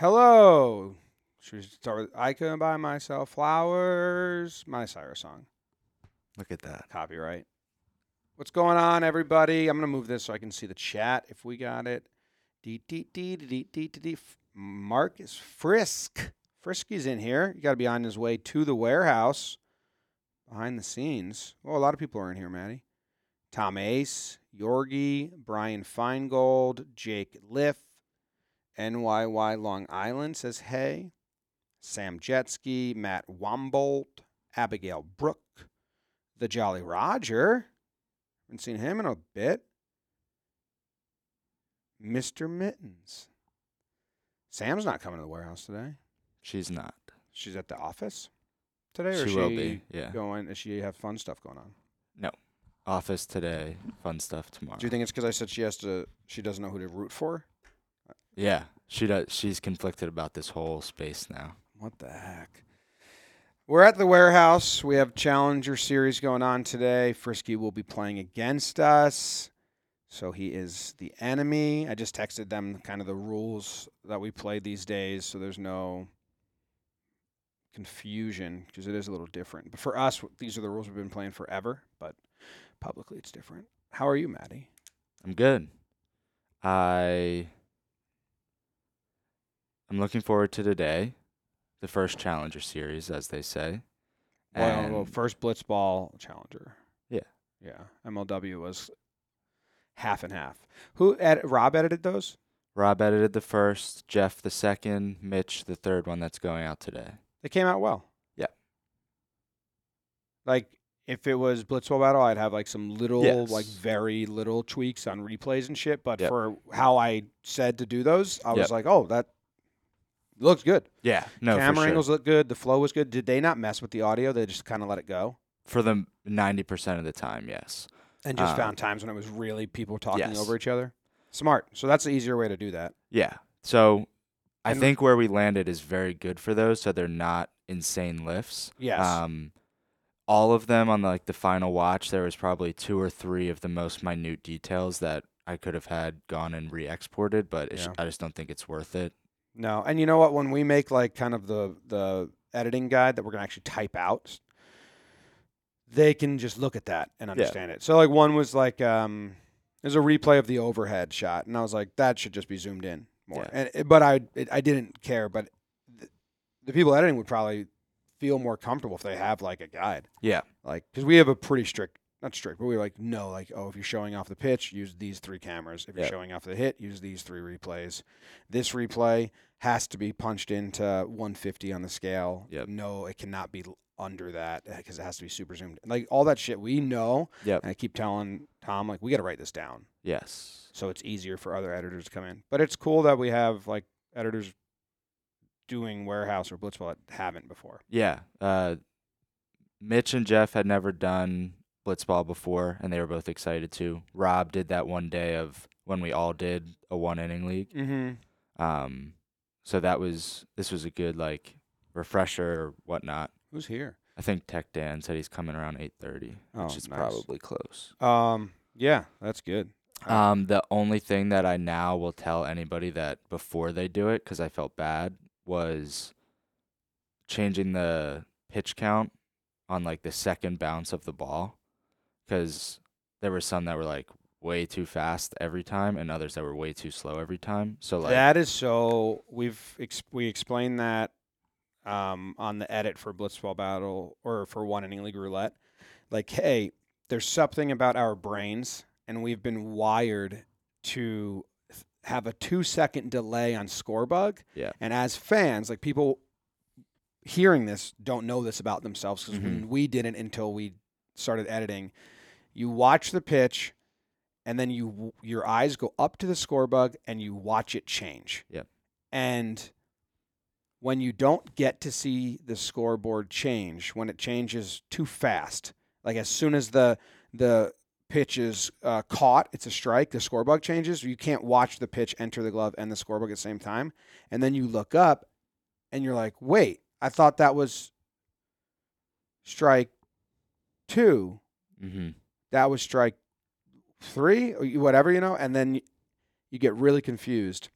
Hello. Should we start with I Can Buy Myself Flowers? Miley Cyrus song. Look at that. Copyright. What's going on, everybody? I'm going to move this so I can see the chat if we got it. Dee, dee, dee, dee, dee, dee, dee, dee. Marcus Frisk. Frisky's in here. You got to be on his way to the warehouse behind the scenes. Oh, a lot of people are in here, Maddie. Tom Ace, Yorgi, Brian Feingold, Jake Liff, NYY Long Island says hey. Sam Jetski, Matt Wambolt, Abigail Brook, the Jolly Roger. Haven't seen him in a bit. Mr. Mittens. Sam's not coming to the warehouse today. She's not. She's at the office today, or She is will she be, yeah. going? Does she have fun stuff going on? No. Office today, fun stuff tomorrow. Do you think it's because I said she has to? She doesn't know who to root for. Yeah, she does. She's conflicted about this whole space now. What the heck? We're at the warehouse. We have Challenger Series going on today. Frisky will be playing against us. So he is the enemy. I just texted them kind of the rules that we play these days so there's no confusion because it is a little different. But for us, these are the rules we've been playing forever, but publicly it's different. How are you, Maddie? I'm good. I I'm looking forward to today, the first Challenger Series, as they say. Well, well, first Blitzball Challenger. Yeah. Yeah. MLW was half and half. Who ed- Rob edited those? Rob edited the first, Jeff the second, Mitch the third one that's going out today. They came out well. Yeah. Like if it was Blitzball battle, I'd have like some little, Yes. like very little tweaks on replays and shit. But Yep. for how I said to do those, I was like, oh, that looks good. Yeah, no, Camera sure. angles look good. The flow was good. Did they not mess with the audio? They just kind of let it go For the ninety percent of the time, yes. and just Um, found times when it was really people talking yes. over each other. Smart. So that's the easier way to do that. Yeah. So I And- think where we landed is very good for those, so they're not insane lifts. Yes. Um, all of them on like the final watch, there was probably two or three of the most minute details that I could have had gone and re-exported, but Yeah. I just don't think it's worth it. No, and you know what? When we make like kind of the the editing guide that we're gonna actually type out, they can just look at that and understand it. So like one was like um, there's a replay of the overhead shot, and I was like, that should just be zoomed in more. Yeah. And but I it, I didn't care, but th- the people editing would probably feel more comfortable if they have like a guide, Yeah. like because we have a pretty strict. Not strict, but we were like, no, like, oh, if you're showing off the pitch, use these three cameras. If you're Yeah. showing off the hit, use these three replays. This replay has to be punched into 150 on the scale. Yep. No, it cannot be under that because it has to be super zoomed. Like all that shit we know. Yep. And I keep telling Tom like we got to write this down Yes. so it's easier for other editors to come in. But it's cool that we have like editors doing warehouse or blitzball that haven't before. Yeah. Uh, Mitch and Jeff had never done blitzball before, and they were both excited to. Rob did that one day of when we all did a one inning league. Mm-hmm. Um, so that was this was a good like refresher or whatnot. Who's here? I think Tech Dan said he's coming around eight thirty, Oh, which is nice. probably close. Um, yeah, that's good. Um, the only thing that I now will tell anybody that before they do it, because I felt bad, was changing the pitch count on like the second bounce of the ball, because there were some that were like way too fast every time, and others that were way too slow every time. So like, that is so. We've ex- we explained that um, on the edit for Blitzball Battle or for One Inning League Roulette. Like, hey, there's something about our brains, and we've been wired to have a two second delay on score bug. Yeah. And as fans, like people hearing this don't know this about themselves because when we didn't until we started editing. You watch the pitch, and then you your eyes go up to the score bug and you watch it change. Yep. And when you don't get to see the scoreboard change, when it changes too fast, like as soon as the the pitch is uh, caught, it's a strike. The score bug changes. You can't watch the pitch enter the glove and the score bug at the same time. And then you look up, and you're like, "Wait, I thought that was strike two. mm-hmm. That was strike three, or whatever you know." And then you, get really confused.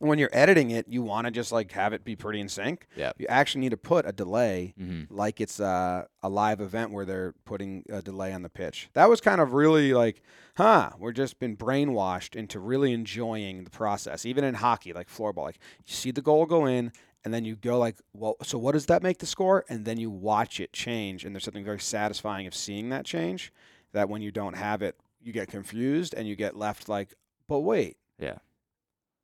when you're editing it, you want to just like have it be pretty in sync. Yeah. You actually need to put a delay Mm-hmm. like it's uh, a live event where they're putting a delay on the pitch. That was kind of really like, huh, we're just been brainwashed into really enjoying the process. Even in hockey, like floorball, like you see the goal go in and then you go like, well, so what does that make the score? And then you watch it change. And there's something very satisfying of seeing that change that when you don't have it, you get confused and you get left like, but wait, Yeah.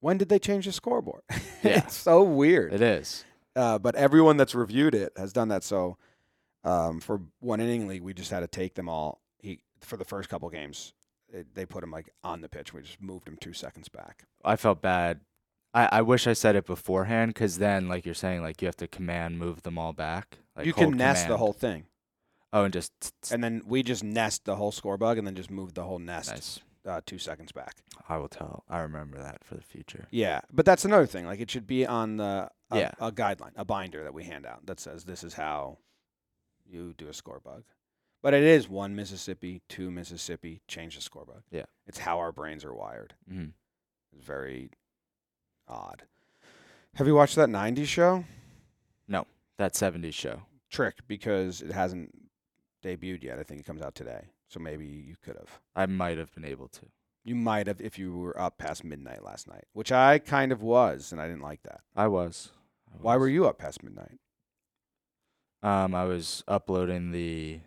when did they change the scoreboard? Yeah. it's so weird It is. uh, but everyone that's reviewed it has done that. So um, for one inning league, we just had to take them all. He for the first couple games, it, they put him like on the pitch. We just moved him two seconds back. I felt bad. I, I wish I said it beforehand because then, like you're saying, like you have to command move them all back. Like you can nest the whole thing, Oh, and just t- t- and then we just nest the whole score bug, and then just move the whole nest nice. uh, two seconds back. I will tell. I remember that for the future. Yeah, but that's another thing. Like it should be on the a, Yeah. a guideline, a binder that we hand out that says this is how you do a score bug. But it is one Mississippi, two Mississippi, change the score bug. Yeah. It's how our brains are wired. hmm It's very odd. Have you watched that 90s show? No, that '70s show. Trick, because it hasn't debuted yet. I think it comes out today. So maybe you could have. I might have been able to. You might have if you were up past midnight last night, which I kind of was, and I didn't like that. I was. I Why were you up past midnight? Um, I was uploading the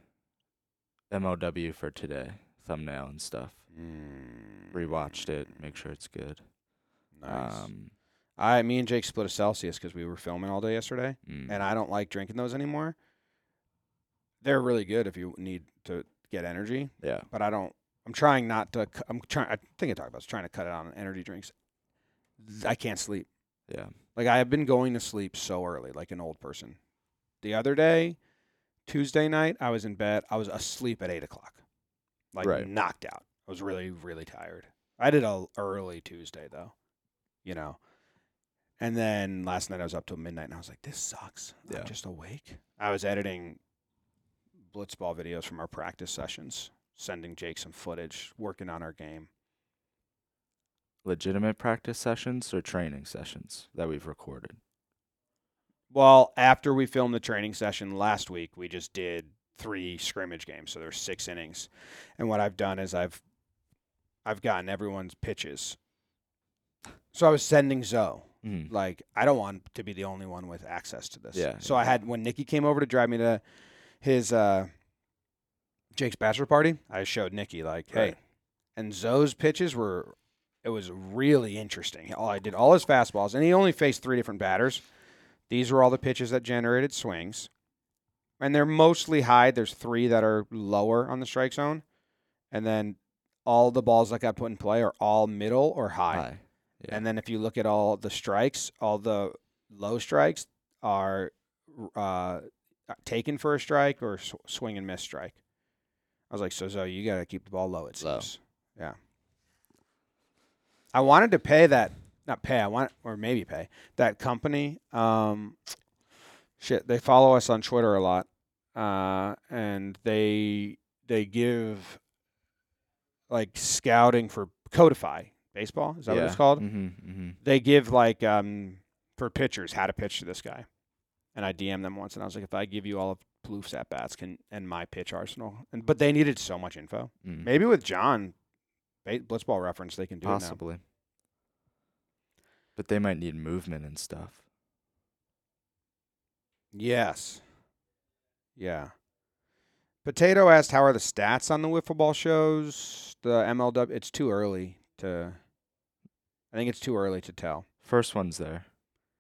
MLW for today, thumbnail and stuff. Rewatched it, make sure it's good. Nice. Um, I, me and Jake split a Celsius because we were filming all day yesterday, mm, and I don't like drinking those anymore. They're really good if you need to get energy, yeah, but I don't. I'm trying not to. I'm trying. I think I talked about this, trying to cut it on energy drinks. I can't sleep. yeah. Like I have been going to sleep so early, like an old person. The other day, Tuesday night, I was in bed. I was asleep at eight o'clock, like Right. knocked out. I was really, really tired. I did a early Tuesday though, you know. And then last night I was up till midnight, and I was like, "This sucks. Yeah. I'm just awake." I was editing blitzball videos from our practice sessions, sending Jake some footage, working on our game. Legitimate practice sessions or training sessions that we've recorded. Well, after we filmed the training session last week, we just did three scrimmage games, so there's six innings. And what I've done is I've I've gotten everyone's pitches. So I was sending Zoe. Mm. Like I don't want to be the only one with access to this. Yeah, So yeah. I had when Nikki came over to drive me to his uh Jake's bachelor party, I showed Nikki like, hey. Right. And Zoe's pitches were it was really interesting. All I did all his fastballs, and he only faced three different batters. These were all the pitches that generated swings. And they're mostly high. There's three that are lower on the strike zone. And then all the balls that got put in play are all middle or high. Hi. Yeah. And then if you look at all the strikes, all the low strikes are uh, taken for a strike or sw- swing and miss strike. I was like, so Zoe, you got to keep the ball low. It Low. seems. Yeah. I wanted to pay that, not pay. I want or maybe pay that company. Um, shit, they follow us on Twitter a lot, uh, and they they give like scouting for Codify baseball. Is that what it's called? Mm-hmm, mm-hmm. they give like um for pitchers how to pitch to this guy. And I DM them once and I was like, if I give you all of Paloof's at bats can and my pitch arsenal and but they needed so much info. mm Maybe with John ba- Blitzball reference they can do it now. Possibly. But they might need movement and stuff. Yes. Yeah. Potato asked how are the stats on the wiffle ball shows? The MLW it's too early to I think it's too early to tell. First one's there,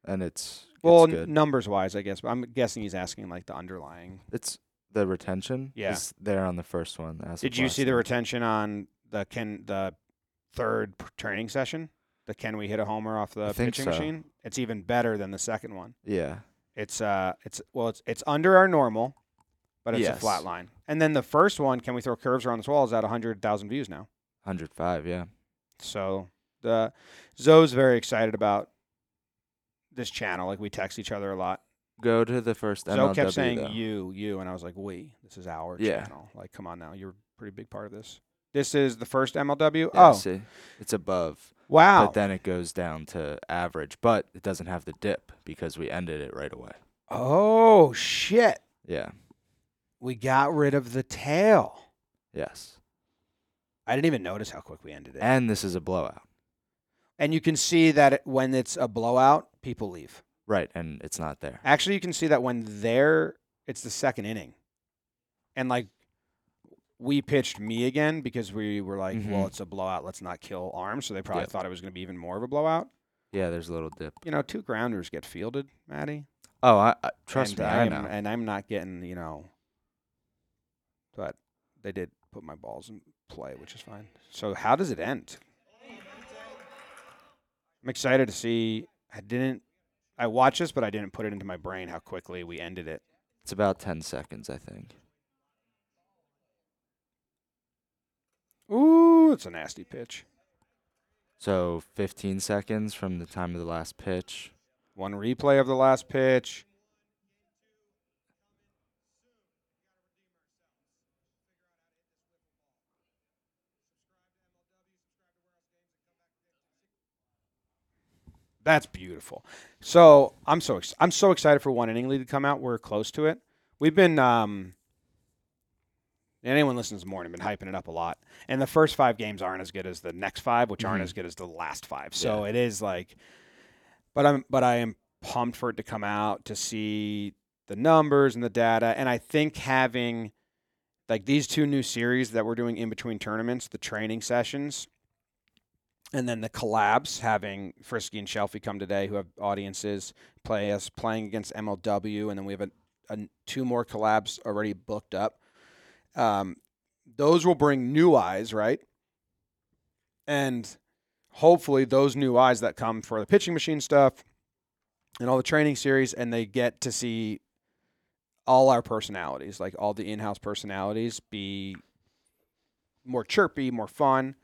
and it's Well, good. numbers wise, I guess, but I'm guessing he's asking like the underlying It's the retention. Yeah. is there on the first one. as Did you see the retention on the Ken the third p- training session? The can we hit a homer off the I think pitching so. machine? It's even better than the second one. Yeah, It's uh it's well it's it's under our normal, but it's a Yes. flat line. And then the first one, can we throw curves around this wall? Is at hundred thousand views now. hundred five. Yeah, So the Zoe's very excited about this channel. Like we text each other a lot. go to the first Zoe MLW. kept saying though. you, you, and I was like, we. This is our Yeah. channel. Like, come on now, you're a pretty big part of this. This is the first MLW. Yeah, oh, see, it's above. Wow. but then it goes down to average, but it doesn't have the dip because we ended it right away. oh shit. Yeah. We got rid of the tail. Yes. I didn't even notice how quick we ended it. And this is a blowout. And you can see that it, when it's a blowout, people leave. Right, and it's not there. Actually, you can see that when they're it's the second inning. And like we pitched me again because we were like, well, Mhm. it's a blowout, let's not kill arms, so they probably Yep. thought it was going to be even more of a blowout. Yeah, there's a little dip. You know, two grounders get fielded, Maddie. Oh, I, I trust and me, I I'm, know. And I'm not getting, you know, but they did put my balls in play, which is fine. So how does it end? I'm excited to see. I didn't. I watched this, but I didn't put it into my brain how quickly we ended it. It's about 10 seconds, I think. Ooh, it's a nasty pitch. So 15 seconds from the time of the last pitch. One replay of the last pitch. That's beautiful. So I'm so ex- I'm so excited for one inning league to come out. We're close to it. We've been um, anyone listens morning been hyping it up a lot. And the first five games aren't as good as the next five, which aren't Mhm. as good as the last five. So it is like, but I'm but I am pumped for it to come out to see the numbers and the data. And I think having like these two new series that we're doing in between tournaments, the training sessions, and then the collabs, having Frisky and Shelfie come today, who have audiences, play us playing against MLW, and then we have a, a two more collabs already booked up. Um, those will bring new eyes, right? And hopefully, those new eyes that come for the pitching machine stuff and all the training series, and they get to see all our personalities, like all the in-house personalities, be more chirpy, more fun.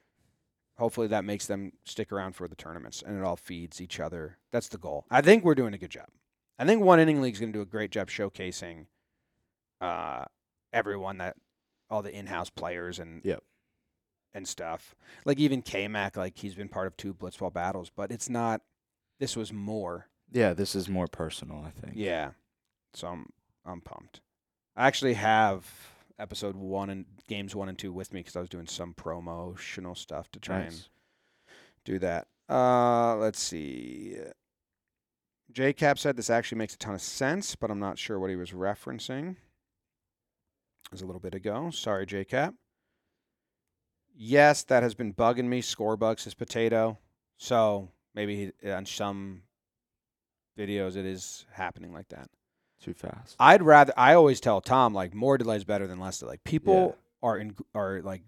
Hopefully, that makes them stick around for the tournaments, and it all feeds each other. That's the goal. I think we're doing a good job. I think One Inning league is going to do a great job showcasing uh, everyone that all the in-house players and Yep. and stuff. Like even K Mac, like he's been part of two Blitzball battles, but it's not. This was more. Yeah, this is more personal, I think. Yeah. So I'm I'm pumped. I actually have episode one and games one and two with me because I was doing some promotional stuff to try and do that. Uh, let's see. J Cap said this actually makes a ton of sense, but I'm not sure what he was referencing. It was a little bit ago. Sorry, J Cap. Yes, that has been bugging me. Score bugs his potato. So maybe he, on some videos it is happening like that. Too fast. I'd rather. I always tell Tom like more delays better than less delay. People are in are like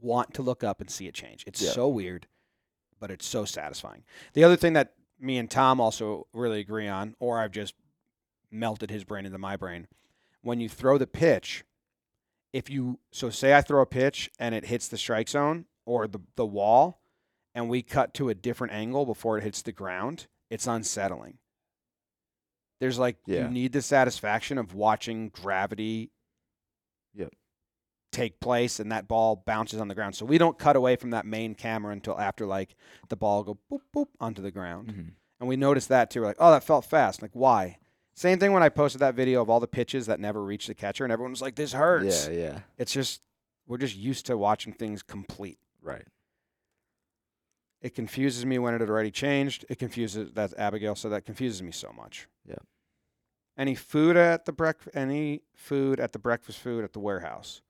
want to look up and see it change. It's Yeah. so weird, but it's so satisfying. The other thing that me and Tom also really agree on, or I've just melted his brain into my brain, when you throw the pitch, if you so say I throw a pitch and it hits the strike zone or the the wall, and we cut to a different angle before it hits the ground, it's unsettling. There's like Yeah. you need the satisfaction of watching gravity Yep. take place and that ball bounces on the ground. So we don't cut away from that main camera until after like the ball go boop boop onto the ground. Mhm. And we noticed that too. We're like, oh, that felt fast. Like, why? Same thing when I posted that video of all the pitches that never reached the catcher, and everyone was like, this hurts. Yeah, yeah. It's just we're just used to watching things complete. Right. It confuses me when it had already changed. It confuses that's Abigail, so that confuses me so much. Yep. Any food at the break any food at the breakfast food at the warehouse.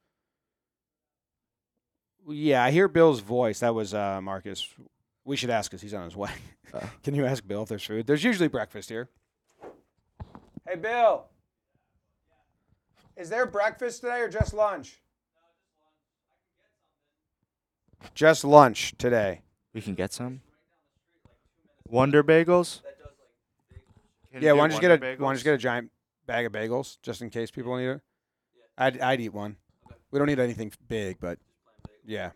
Yeah, I hear Bill's voice. That was uh, Marcus. We should ask because he's on his way. Uh. Can you ask Bill if there's food? There's usually breakfast here. Hey, Bill. Is there breakfast today or just lunch? Just lunch today. We can get some. Wonder bagels? Can you yeah, do why don't you just get a Wonder why don't you just get a giant bag of bagels just in case people need it? I'd I'd eat one. We don't need anything big, but yeah,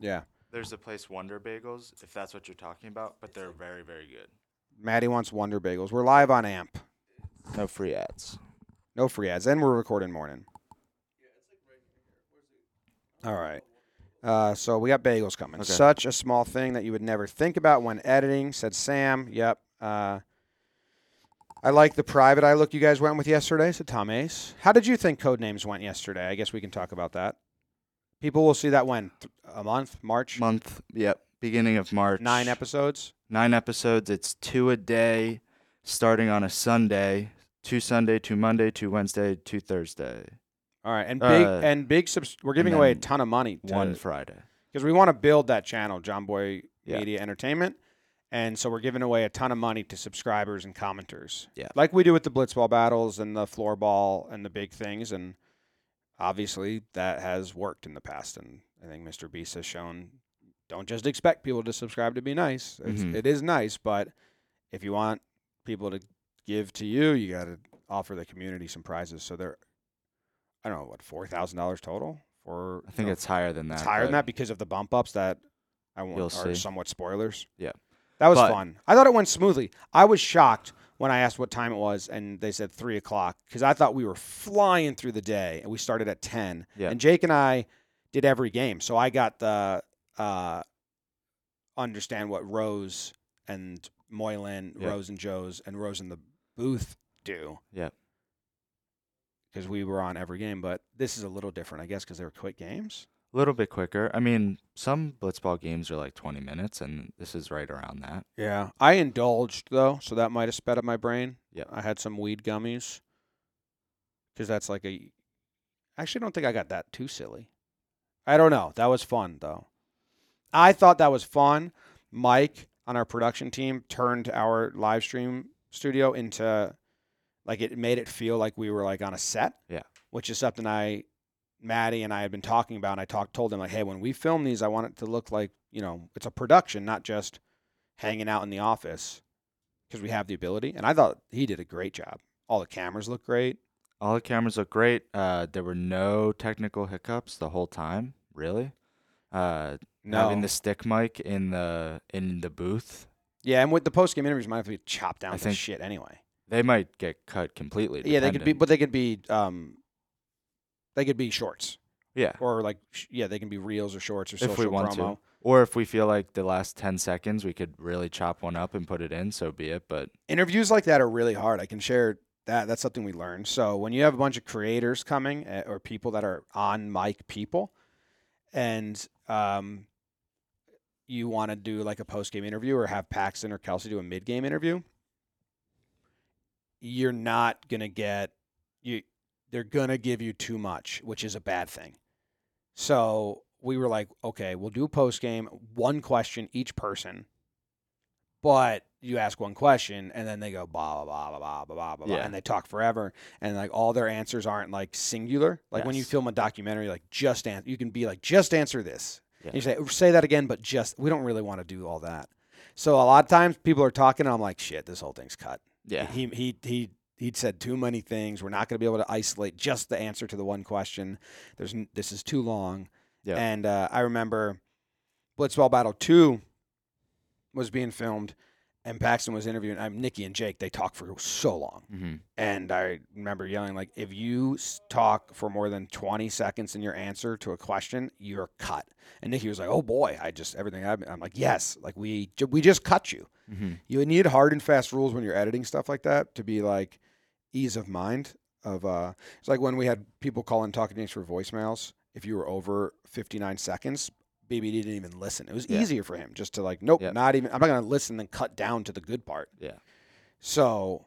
yeah. There's a place Wonder Bagels, if that's what you're talking about, but they're very, very good. Maddie wants Wonder Bagels. We're live on AMP. No free ads. No free ads, and we're recording morning. All right. Uh, so we got bagels coming. Okay. Such a small thing that you would never think about when editing, said Sam. Yep. Uh, I like the private eye look you guys went with yesterday, said Tom Ace. How did you think code names went yesterday? I guess we can talk about that. People will see that when a month, March, Month. Yep. Beginning of March. nine episodes. Nine episodes. It's two a day, starting on a Sunday. Two Sunday, two Monday, two Wednesday, two Thursday, All right, and big Uh, and big. Subs- we're giving away a then ton of money one Friday. because we want to build that channel, Jomboy Yeah. Media Entertainment, and so we're giving away a ton of money to subscribers and commenters. Yeah. like we do with the blitzball battles and the floorball and the big things, and obviously that has worked in the past. And I think Mr. Beast has shown. Don't just expect people to subscribe to be nice. It's, Mhm. it is nice, but if you want people to give to you, you got to offer the community some prizes. So they're, I don't know, what four thousand dollars total for. I think no, it's higher than that. it's higher than that because of the bump ups that I want You'll are see. somewhat spoilers. Yeah. That was But- fun. I thought it went smoothly. I was shocked when I asked what time it was and they said three o'clock because I thought we were flying through the day and we started at 10. Yeah. And Jake and I did every game. So I got the uh, understand what Rose and Moylan, Yeah. Rose and Joe's, and Rose in the booth do. Yeah. Because we were on every game. But this is a little different, I guess, because they were quick games. A little bit quicker. I mean, some blitzball games are like 20 minutes, and this is right around that. Yeah, I indulged though, so that might have sped up my brain. Yeah, I had some weed gummies because that's like a. Actually, I don't think I got that too silly. I don't know. That was fun though. I thought that was fun. Mike on our production team turned our live stream studio into like it made it feel like we were like on a set. Yeah. Which is something I Maddie and I had been talking about and I talked told him like, hey, when we film these, I want it to look like, you know, it's a production, not just hanging out in the office because we have the ability. And I thought he did a great job. All the cameras look great. All the cameras look great. Uh, there were no technical hiccups the whole time, really. Uh, No. Having the stick mic in the in the booth, yeah, and with the post game interviews might have to be chopped down I to think- shit anyway. They might get cut completely. Yeah, they could be, but they could be, um, they could be shorts yeah. or like, sh- yeah, they can be reels or shorts or If we social want promo. to. Or if we feel like the last 10 seconds we could really chop one up and put it in, so be it. But interviews like that are really hard. I can share that. That's something we learned. So when you have a bunch of creators coming uh, or people that are on mic people, and um, you want to do like a post game interview or have Paxton or Kelsey do a mid game interview, you're not going to get you they're going to give you too much, which is a bad thing. So, we were like, okay, we'll do a post game, one question each person. But you ask one question and then they go blah blah blah blah blah blah blah yeah. and they talk forever and like all their answers aren't like singular. Like yes. when you film a documentary, like just answer, you can be like just answer this. Yeah. you say oh, say that again, but just we don't really want to do all that. So a lot of times people are talking, and I'm like, shit, this whole thing's cut yeah, He he he he'd said too many things. We're not going to be able to isolate just the answer to the one question. There's this is too long. Yeah. And uh, I remember Blitzball Battle Two was being filmed, and Paxton was interviewing. I'm Nikki and Jake. They talked for so long, hmm and I remember yelling like, "If you talk for more than 20 seconds in your answer to a question, you're cut." And Nikki was like, "Oh boy, I just everything." I've, I'm like, "Yes, like we we just cut you." hmm you need hard and fast rules when you're editing stuff like that to be like ease of mind of uh it's like when we had people call in talking games for voicemails if you were over 59 seconds bb didn't even listen it was Yeah. easier for him just to like nope Yep. not even i'm not going to listen and cut down to the good part Yeah. so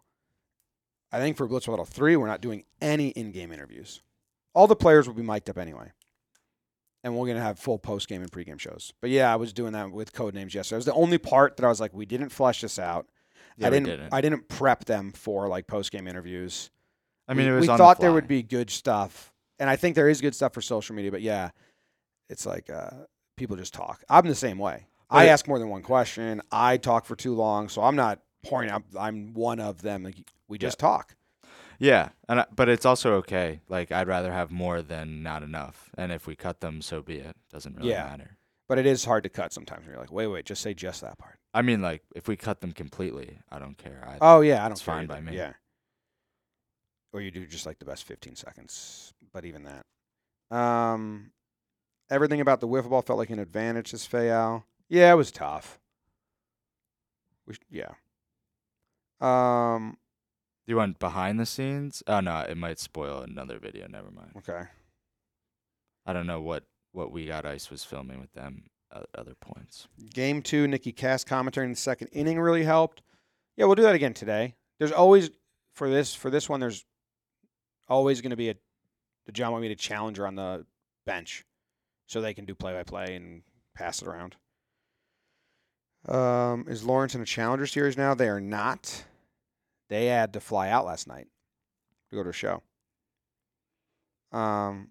i think for blitz battle 3 we're not doing any in-game interviews all the players will be mic'd up anyway and we're going to have full post-game and pre-game shows but yeah i was doing that with code names yesterday it was the only part that i was like we didn't flesh this out Yeah, I didn't, didn't. I didn't prep them for like post game interviews. I mean, we, it was we thought the there would be good stuff, and I think there is good stuff for social media. But yeah, it's like uh, people just talk. I'm the same way. But I ask more than one question. I talk for too long, so I'm not pouring out. I'm one of them. Like we just talk. Yeah, and I, but it's also okay. Like I'd rather have more than not enough, and if we cut them, so be it. Doesn't really Yeah. matter. But it is hard to cut sometimes. When you're like, wait, wait, just say just that part. I mean, like if we cut them completely, I don't care. I, Oh yeah, I don't It's fine by me. Yeah. Or you do just like the best 15 seconds, but even that. Um, Everything about the wiffle ball felt like an advantage to Fayal. Yeah, it was tough. We sh- yeah. Um. Do you went behind the scenes? Oh no, it might spoil another video. Never mind. Okay. I don't know what what We Got Ice was filming with them at other points. Game two, Nikki Cass commentary in the second inning really helped. Yeah, we'll do that again today. There's always for this for this one. There's always going to be a the John want me to challenger on the bench, so they can do play by play and pass it around. Um, is Lawrence in a challenger series now? They are not. They had to fly out last night to go to a show. Um,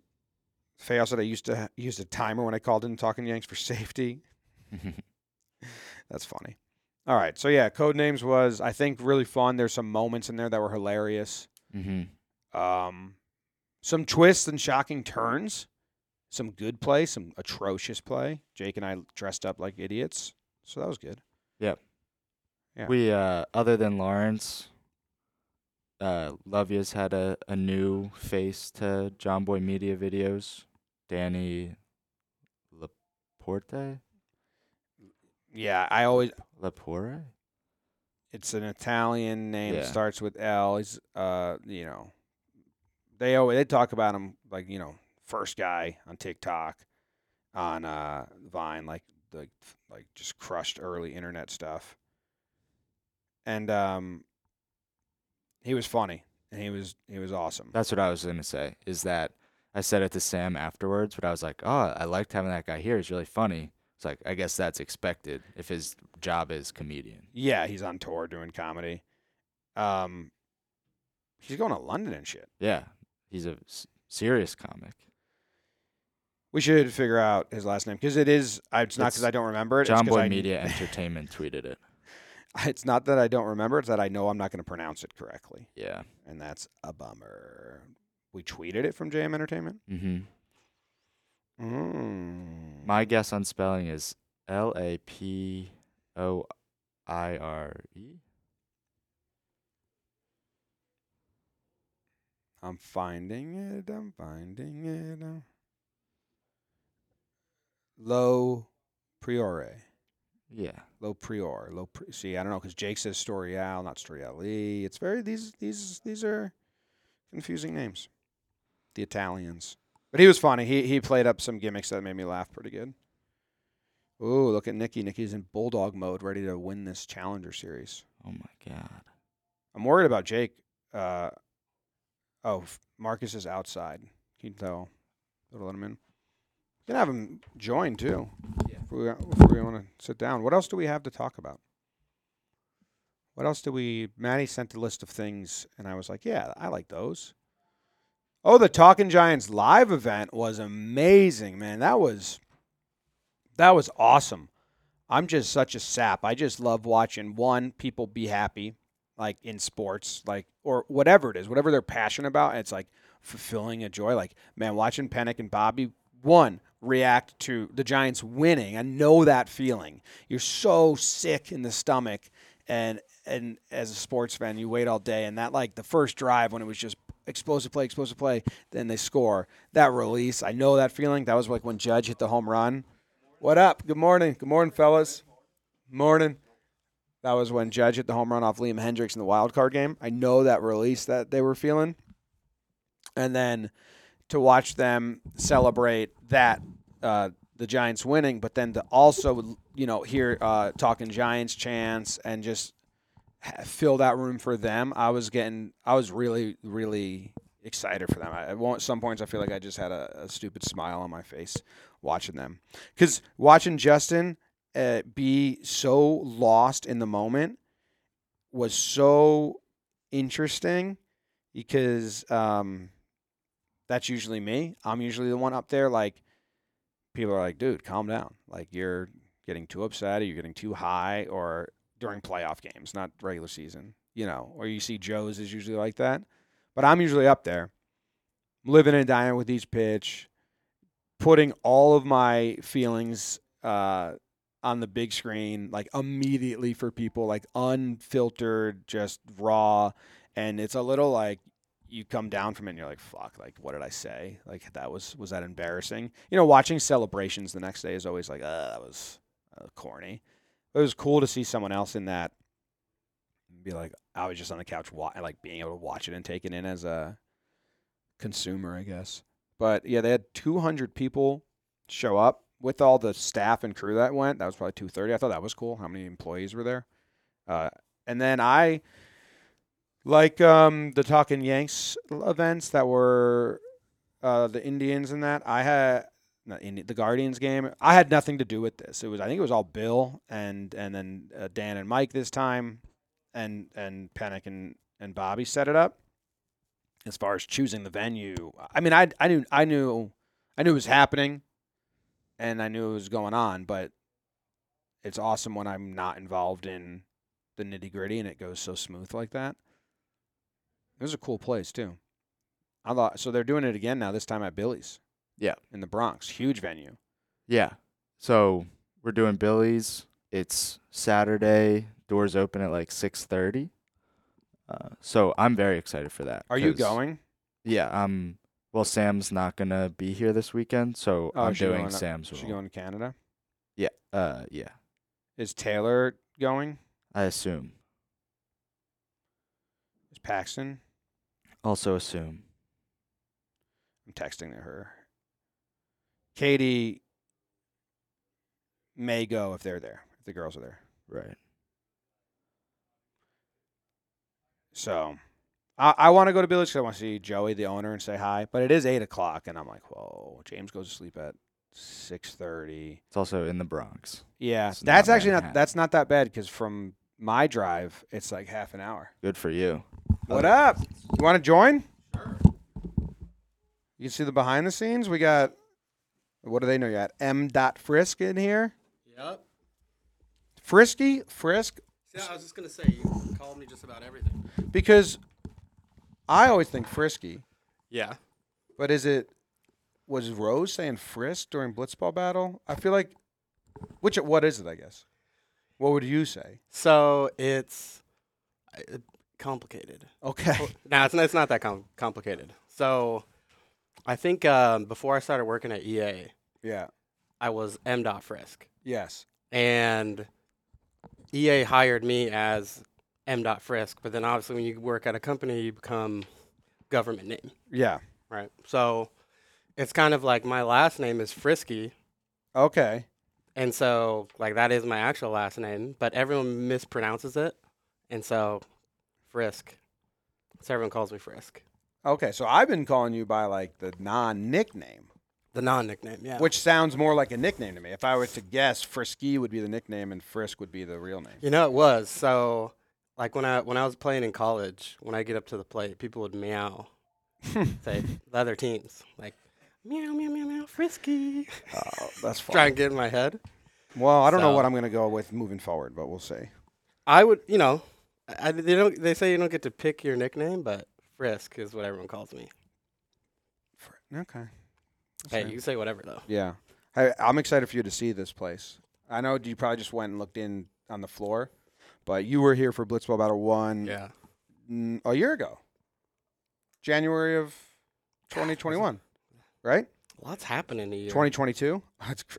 Fayal said I used to use a timer when I called in talking Yanks for safety. That's funny. All right. So yeah, code names was I think really fun. There's some moments in there that were hilarious. mm-hmm. Um, some twists and shocking turns. Some good play, some atrocious play. Jake and I dressed up like idiots, so that was good. Yeah. We uh other than Lawrence, uh Lovia's had a, a new face to Jomboy Media videos. Danny Laporte? Yeah, I always. Laporte. It's an Italian name. Yeah. Starts with L. He's uh, you know, they always they talk about him like you know first guy on TikTok, on uh Vine, like like like just crushed early internet stuff. And um, he was funny and he was he was awesome. That's what I was gonna say. Is that I said it to Sam afterwards, but I was like, Oh, I liked having that guy here. He's really funny. It's like I guess that's expected if his job is comedian. Yeah, he's on tour doing comedy. Um, he's going to London and shit. Yeah. He's a s- serious comic. We should figure out his last name because it is. I- It's not because I don't remember it. Jomboy I- Media Entertainment tweeted it. It's not that I don't remember. It's that I know I'm not going to pronounce it correctly, Yeah. and that's a bummer. We tweeted it from JM Entertainment. Mm-hmm. Mm. My guess on spelling is L A P O I R E. I'm finding it. I'm finding it. uh. Low Priore. Yeah. Low Prior. Low pri- See, I don't know because Jake says Storial, not Storiali. It's very these these these are confusing names. The Italians. But he was funny. He he played up some gimmicks that made me laugh pretty good. Ooh, look at Nikki. Nikki's in bulldog mode, ready to win this challenger series. Oh my god. I'm worried about Jake. Uh, oh, Marcus is outside. Can you tell? Better let him in. You can have him join too. Yeah. If we, if we want to sit down. What else do we have to talk about? What else do we? Maddie sent a list of things, and I was like, "Yeah, I like those." Oh, the Talking Giants live event was amazing, man. That was that was awesome. I'm just such a sap. I just love watching one people be happy, like in sports, like or whatever it is, whatever they're passionate about. And it's like fulfilling a joy. Like man, watching Pennick and Bobby one react to the Giants winning. I know that feeling. You're so sick in the stomach, and and as a sports fan, you wait all day, and that like the first drive when it was just explosive play, explosive play, then they score. That release, I know that feeling. That was like when Judge hit the home run. What up? Good morning. Good morning, fellas. Morning. That was when Judge hit the home run off Liam Hendriks in the wild card game. I know that release that they were feeling. And then to watch them celebrate that uh, the Giants winning, but then to also you know hear uh, talking Giants chants and just fill that room for them. I was getting, I was really, really excited for them. I, at some points, I feel like I just had a, a stupid smile on my face watching them because watching Justin uh, be so lost in the moment was so interesting because um, that's usually me. I'm usually the one up there. Like people are like, "Dude, calm down. Like you're getting too upset, or you're getting too high, or during playoff games, not regular season. You know, or you see Joe's is usually like that. But I'm usually up there, living and dying with each pitch, putting all of my feelings uh, on the big screen, like immediately for people, like unfiltered, just raw. And it's a little like you come down from it and you're like, fuck, like what did I say? Like that was was that embarrassing? You know, watching celebrations the next day is always like, uh, that was uh, corny. But it was cool to see someone else in that. Be like, I was just on the couch, wa- like being able to watch it and take it in as a consumer, I guess. But yeah, they had 200 people show up with all the staff and crew that went. That was probably 230. I thought that was cool. How many employees were there? Uh, and then I like um, the Talking Yanks events that were uh, the Indians and that. I had not Indi- the Guardians game. I had nothing to do with this. It was I think it was all Bill and and then uh, Dan and Mike this time, and and Penick and and Bobby set it up. As far as choosing the venue, I mean, I I knew I knew I knew it was happening, and I knew it was going on. But it's awesome when I'm not involved in the nitty gritty and it goes so smooth like that. It was a cool place too. I thought so. They're doing it again now. This time at Billy's. Yeah. in the Bronx, huge venue. Yeah. So we're doing Billy's. It's Saturday. Doors open at like six thirty. Uh, so I'm very excited for that. Are you going? Yeah. Um. Well, Sam's not gonna be here this weekend, so Oh, I'm doing going Sam's Is she going to Canada? Yeah. Uh. Yeah. Is Taylor going? I assume. Is Paxton? Also assume. I'm texting to her. Katie may go if they're there. If the girls are there. Right. So I, I want to go to Billy's because I want to see Joey, the owner, and say hi. But it is eight o'clock, and I'm like, whoa. James goes to sleep at six thirty. It's also in the Bronx. Yeah, It's that's not actually not that's not that bad because from my drive, it's like half an hour. Good for you. What up? You want to join? Sure. You can see the behind the scenes. We got. What do they know? You got M. Dot Frisk in here. Yep. Frisky Frisk Yeah, I was just gonna say you called me just about everything. because I always think Frisky, Yeah. but is it was Rose saying Frisk during Blitzball battle? I feel like which what is it? I guess. What would you say? So it's uh, complicated. Okay. no, it's not, it's not that com- complicated. So I think um, before I started working at EA, Yeah. I was M. Dot Frisk, Yes. and EA hired me as M. Dot Frisk. But then obviously, when you work at a company, you become government name, Yeah. right? So it's kind of like my last name is Frisky, Okay. And so, like, that is my actual last name, but everyone mispronounces it. And so, Frisk. So everyone calls me Frisk. Okay. So I've been calling you by like the non nickname. The non nickname, yeah. Which sounds more like a nickname to me. If I were to guess, Frisky would be the nickname and Frisk would be the real name. you know, it was. So, like, when I when I was playing in college, when I get up to the plate, people would meow, say, the other teams, like, meow, meow, meow, meow, Frisky. Oh, that's fun. Try and get in my head. Well, I don't know So- what I'm going to go with moving forward, but we'll see. I would, you know, I, they don't. They say you don't get to pick your nickname, but Frisk is what everyone calls me. Fr- Okay. That's Hey, fair. you can say whatever though. Yeah. Hey, I'm excited for you to see this place. I know you probably just went and looked in on the floor, but you were here for Blitzball Battle 1 Yeah. mm, a year ago. January of 2021, right? Lots happened in a year. 2022. It's cr-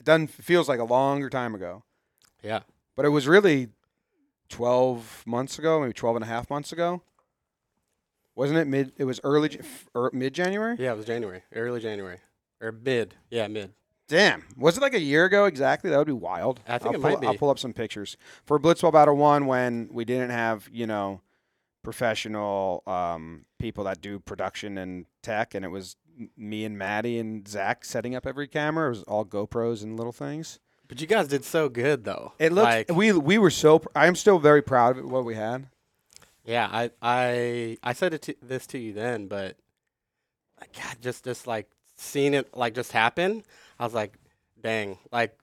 it doesn't it feels like a longer time ago. Yeah. But it was really 12 months ago, maybe 12 and a half months ago. Wasn't it mid it was early f- er, mid January? Yeah, it was January, early January, or mid. Yeah, mid. Damn. Was it like a year ago exactly? That would be wild. I think I'll it pull, might I'll pull up some pictures. For Blitzball Battle 1 when we didn't have, you know, professional um, people that do production and tech and it was me and Maddie and Zach setting up every camera. It was all GoPros and little things. But you guys did so good though. It looked like we we were so pr- I am still very proud of what we had. yeah. I I I said it to, this to you then, but like God, just just like seeing it like just happen, I was like, dang, like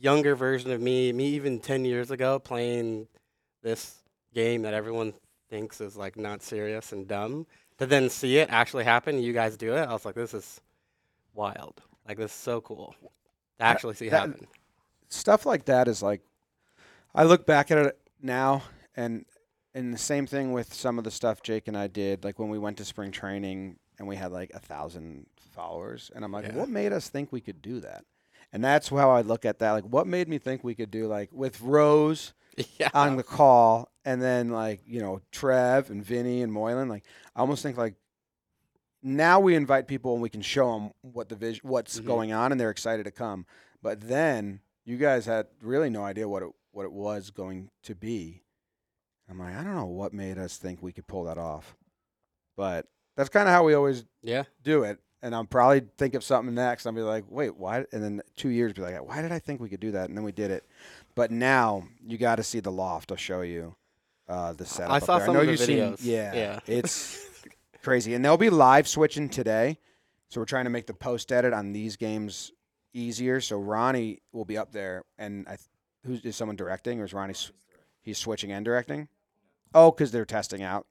younger version of me, me even ten years ago playing this game that everyone thinks is like not serious and dumb. To then see it actually happen, you guys do it. I was like, this is wild. Like this is so cool. To actually see that- happen. stuff like that is like I look back at it now and and the same thing with some of the stuff Jake and I did, like when we went to spring training and we had like a thousand followers, and I'm like, Yeah. what made us think we could do that? And that's how I look at that. Like, what made me think we could do like with Rose yeah. on the call, and then like you know Trev and Vinny and Moylan. Like, I almost think like now we invite people and we can show them what the vision, what's Mhm. going on, and they're excited to come. But then you guys had really no idea what it what it was going to be. I'm like, I don't know what made us think we could pull that off, but that's kind of how we always yeah. do it. And I'm probably think of something next. I'll be like, wait, why? And then two years, be like, why did I think we could do that? And then we did it. But now you got to see the loft. I'll show you uh, the setup. I saw there. some I know of the you've videos. Seen, yeah, Yeah. it's crazy. And they'll be live switching today. So we're trying to make the post edit on these games easier. So Ronnie will be up there, and I, who's is someone directing, or is Ronnie? He's switching and directing. Oh, because they're testing out.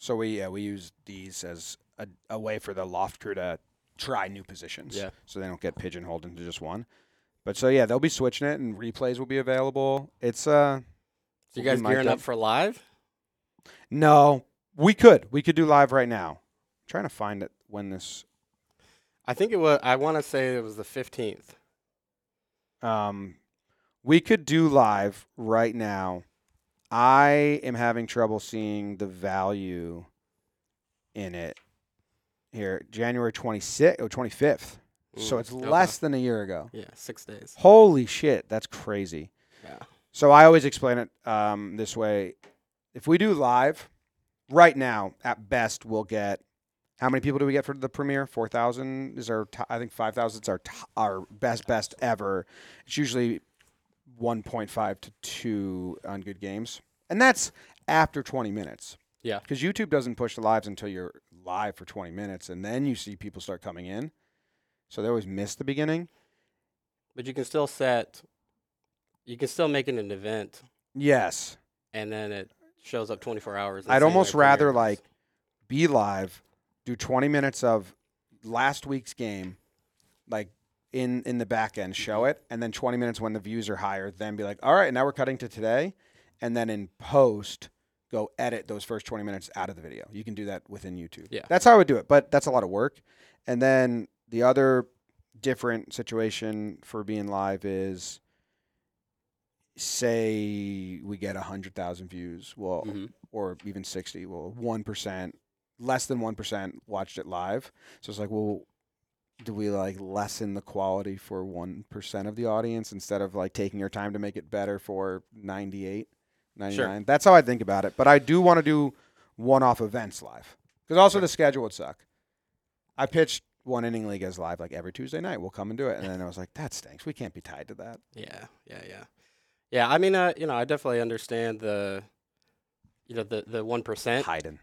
So we yeah we use these as a, a way for the loft crew to try new positions. Yeah. So they don't get pigeonholed into just one. But so yeah, they'll be switching it and replays will be available. It's uh So you guys gearing up for live? no, we could. We could do live right now. I'm trying to find it when this I think it was. I want to say it was the fifteenth. um we could do live right now. I am having trouble seeing the value in it here. January 26th or 25th. So Mm, it's okay. less than a year ago. Yeah, six days. Holy shit, that's crazy. Yeah. So I always explain it um, this way: if we do live, right now, at best, we'll get how many people do we get for the premiere? Four thousand is our, to- I think five thousand is our to- our best best ever. It's usually one point five to two on good games, and that's after twenty minutes. Yeah. because YouTube doesn't push the lives until you're live for twenty minutes, and then you see people start coming in. So they always miss the beginning. But you can still set. You can still make it an event, Yes. and then it shows up twenty four hours. I'd almost rather like be live, do 20 minutes of last week's game, like in in the back end, show it, and then 20 minutes when the views are higher, then be like, all right, now we're cutting to today, and then in post go edit those first 20 minutes out of the video. You can do that within YouTube. Yeah. that's how I would do it, but that's a lot of work. And then the other different situation for being live is say we get 100,000 views. Well, Mhm. or even 60 well 1% less than 1% watched it live so it's like well do we like lessen the quality for 1% of the audience instead of like taking our time to make it better for 98 99 that's how i think about it but i do want to do one-off events live because also Sure. the schedule would suck i pitched one inning league as live like every tuesday night we'll come and do it and then i was like that stinks we can't be tied to that Yeah, yeah, yeah, yeah. I mean, uh, you know, I definitely understand the, you know, the the one percent. Hayden.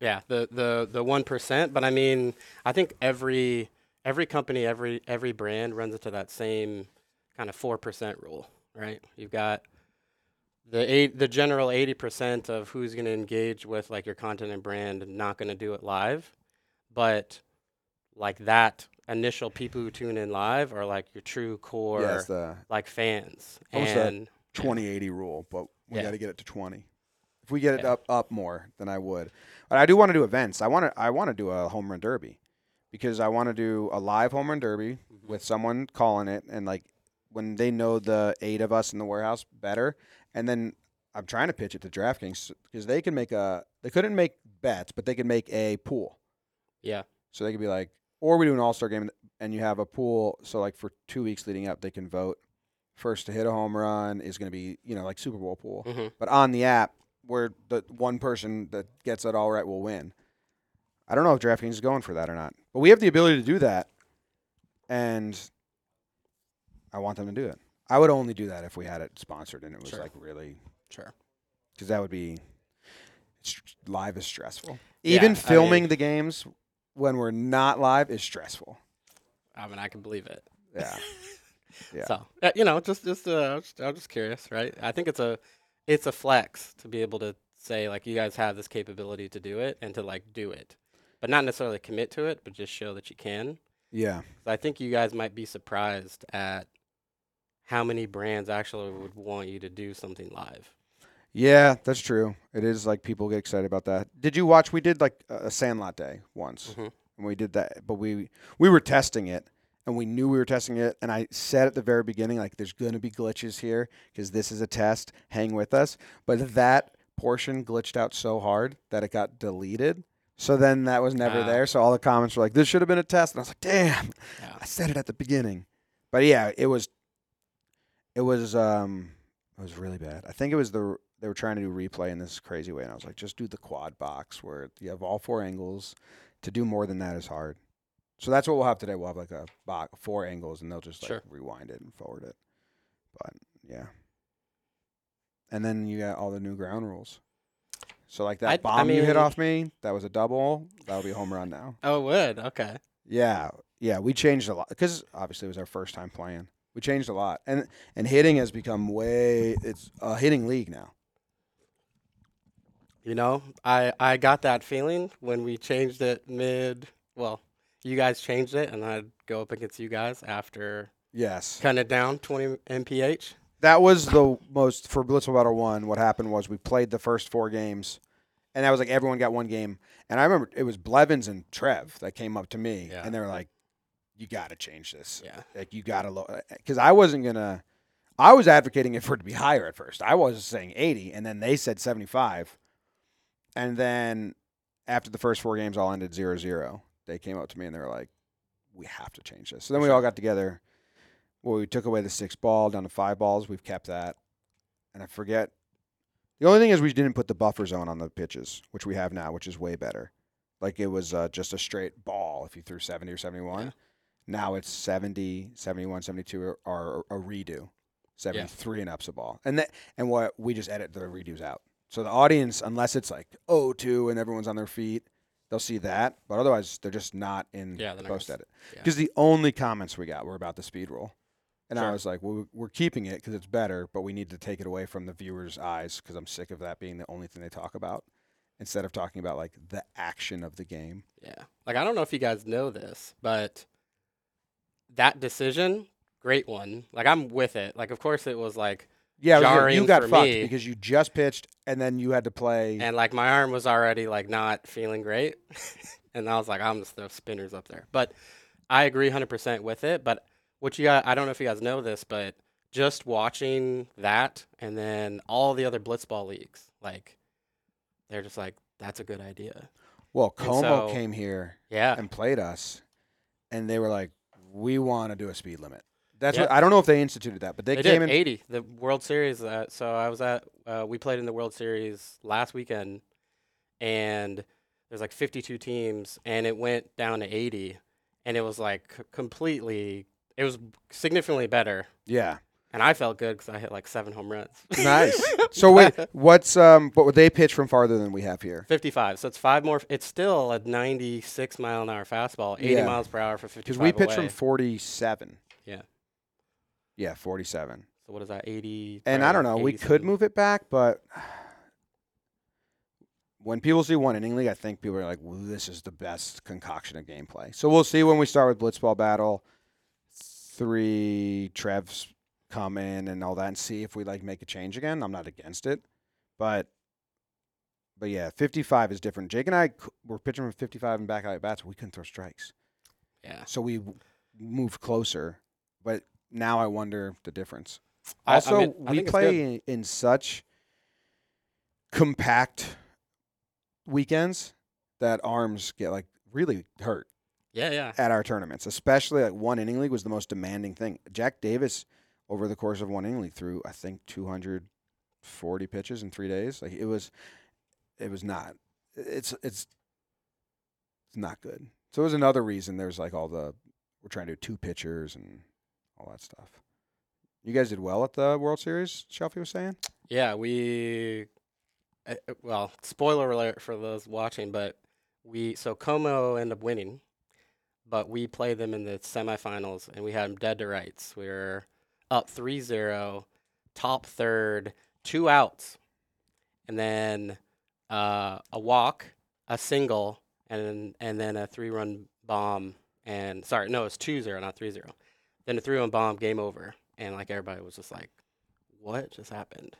Yeah, the the the one percent. But I mean, I think every every company, every every brand runs into that same kind of four percent rule, right? You've got the eight, the general eighty percent of who's going to engage with like your content and brand, and not going to do it live, but like that initial people who tune in live are like your true core yeah, it's the like fans Almost a- and 2080 rule, but we Yeah. got to get it to 20. If we get it Yeah. up up more, then I would. But I do want to do events. I want to I want to do a home run derby because I want to do a live home run derby Mhm. with someone calling it and like when they know the eight of us in the warehouse better, and then I'm trying to pitch it to DraftKings because they can make a they couldn't make bets, but they could make a pool. yeah, So they could be like, or we do an all star game and you have a pool. So like for two weeks leading up, they can vote. First to hit a home run is going to be you know like Super Bowl pool, hmm but on the app where the one person that gets it all right will win. I don't know if DraftKings is going for that or not, but we have the ability to do that, and I want them to do it. I would only do that if we had it sponsored and it was Sure. like really sure. because that would be it's, live is stressful. Yeah, Even I filming mean- the games when we're not live is stressful. I mean, I can believe it. Yeah. Yeah. So uh, you know, just just uh, I'm just, I'm just curious, right? I think it's a it's a flex to be able to say like you guys have this capability to do it and to like do it, but not necessarily commit to it, but just show that you can. Yeah. 'Cause I think you guys might be surprised at how many brands actually would want you to do something live. Yeah, that's true. It is like people get excited about that. Did you watch? We did like a Sandlot day once, Mhm. and we did that. But we we were testing it, and we knew we were testing it. And I said at the very beginning, like, "There's gonna be glitches here because this is a test. Hang with us." But that portion glitched out so hard that it got deleted. So then that was never Ah. there. So all the comments were like, "This should have been a test," and I was like, "Damn." Yeah. I said it at the beginning. But yeah, it was it was um it was really bad. I think it was the they were trying to do replay in this crazy way and I was like just do the quad box where you have all four angles. To do more than that is hard. So that's what we'll have today. We'll have like a box, four angles and they'll just like Sure. rewind it and forward it. But yeah. And then you got all the new ground rules. So like that I- I bomb you hit off me, that was a double. That'll be a home run now. Oh, it would okay. Yeah, yeah, we changed a lot because obviously it was our first time playing. We changed a lot, and and hitting has become way. It's a hitting league now. You know, I I got that feeling when we changed it mid. Well, you guys changed it, and I'd go up against you guys after Yes, kind of down 20 mph. That was the most for Blitzball Battle One. What happened was we played the first four games, and that was like everyone got one game. And I remember it was Blevins and Trev that came up to me, Yeah. and they were like, "You got to change this. Yeah. Like you got to because uh, I wasn't gonna. I was advocating it for it to be higher at first. I was saying 80, and then they said 75. And then after the first four games all ended 0-0, they came up to me and they were like, "We have to change this." So then we all got together. Well, we took away the six ball down to five balls. We've kept that, and I forget. The only thing is we didn't put the buffer zone on the pitches, which we have now, which is way better. Like it was uh, just a straight ball if you threw 70 or 71. Yeah. Now it's 70, 71, 72 are, are a redo. 73 and up's a ball. And that and what we just edit the redos out. So the audience, unless it's like 2 and everyone's on their feet, they'll see that. But otherwise, they're just not in Yeah, gonna post edit. yeah. Because the only comments we got were about the speed roll. And I was like, well, we're keeping it because it's better, but we need to take it away from the viewers' eyes because I'm sick of that being the only thing they talk about instead of talking about like the action of the game. Yeah. Like I don't know if you guys know this, but that decision, great one. Like I'm with it. Like of course it was like Yeah, good. you got fucked me. because you just pitched and then you had to play. and like my arm was already like not feeling great. and I was like, I'm just throw spinners up there. But I agree 100% with it. But what you got, I don't know if you guys know this, but just watching that and then all the other blitzball leagues, like they're just like, that's a good idea. well, Como so- came here Yeah. and played us, and they were like, "We want to do a speed limit." That's Yeah. what I don't know if they instituted that, but they, They, came did in. 80, the World Series. Uh, so I was at, uh, we played in the World Series last weekend, and there's like 52 teams, and it went down to 80, and it was like c- completely, it was significantly better, Yeah, and I felt good because I hit like seven home runs. nice. so wait, what's um? What would they pitch from farther than we have here? 55. So it's five more. It's still a 96 mile an hour fastball, 80 Yeah. miles per hour for 55. Because we pitch away. from forty-seven. Yeah. Yeah, forty-seven. So what is that? 80. And I don't know. We could move it back, but when people see one inning league, I think people are like, well, "This is the best concoction of gameplay." So we'll see when we start with blitzball battle. Three Trevs come in and all that, and see if we like make a change again. I'm not against it, but but yeah, 55 is different. Jake and I were pitching from 55 and back out at bats. We couldn't throw strikes, Yeah. so we moved closer. But now I wonder the difference. I- I Also, mean, I we play in, in such compact weekends that arms get like really hurt Yeah, yeah. at our tournaments. Especially like one inning league was the most demanding thing. Jack Davis over the course of one inning league threw I think 240 pitches in 3 days. Like it was it was not it's it's it's not good. So it was another reason there's like all the we're trying to do two pitchers and all that stuff. You guys did well at the World Series, Shelfie was saying? Yeah, we. Uh, uh, well, spoiler alert for those watching, but we so Como ended up winning, but we played them in the semifinals and we had them dead to rights. We were up 3-0, top third, two outs, and then uh, a walk, a single, and then, and then a three-run bomb. And sorry, no, it's 2-0, not 3-0. Then a three-run bomb, game over. and like everybody was just like, "What just happened?"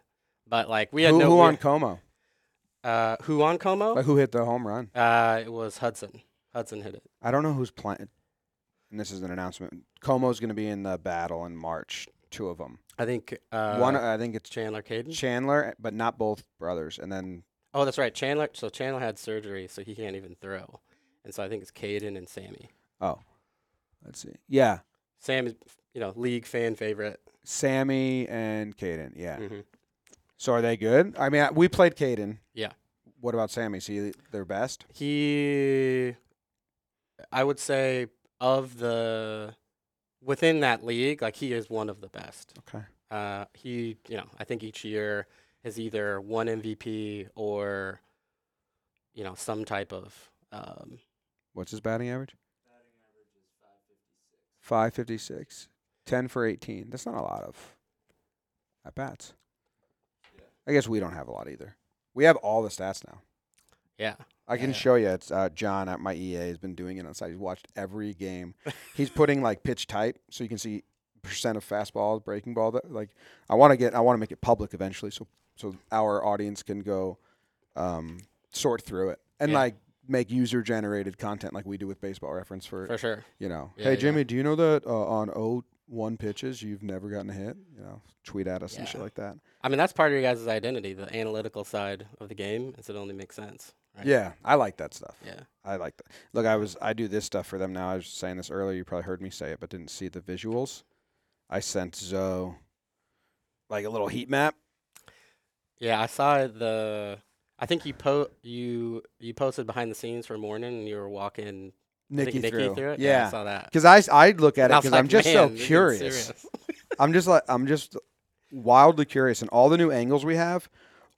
But like we had who, no who on Como? uh, who on Como? Like who hit the home run? Uh, it was Hudson. Hudson hit it. I don't know who's playing. And this is an announcement. Como's going to be in the battle in March. Two of them. I think uh, One, I think it's Chandler Caden. Chandler, but not both brothers. And then oh, that's right. Chandler. So Chandler had surgery, so he can't even throw, and so I think it's Caden and Sammy. oh, let's see. Yeah, Sam is, you know, league fan favorite. Sammy and Caden. Yeah. hmm So are they good? I mean, we played Caden. Yeah. What about Sammy? See, their best. He, I would say, of the within that league, like he is one of the best. Okay. Uh, he, you know, I think each year has either one MVP or, you know, some type of. Um, What's his batting average? batting average Five fifty six. Ten for eighteen. That's not a lot of at bats. Yeah. I guess we don't have a lot either. We have all the stats now. yeah, I can Yeah. show you. It's uh, John at my EA has been doing it on side. He's watched every game. He's putting like pitch type, so you can see percent of fastballs, breaking ball. That like I want to get. I want to make it public eventually, so so our audience can go um, sort through it and Yeah. like make user generated content like we do with Baseball Reference for, for sure. you know. Yeah, hey yeah. Jimmy, do you know that uh, on O one pitches you've never gotten a hit? You know, tweet at us and shit like that. I mean, that's part of your guys' identity, the analytical side of the game, is it only makes sense. Right? Yeah, I like that stuff. Yeah. I like that. Look, I was I do this stuff for them now. I was saying this earlier. You probably heard me say it, but didn't see the visuals. I sent Zoe like a little heat map. Yeah, I saw the. I think you po you you posted behind the scenes for morning, and you were walking I think Nikki, through. it. Yeah. I saw that. because I I look at it because like, I'm just "Man, so curious. I'm just like I'm just wildly curious, and all the new angles we have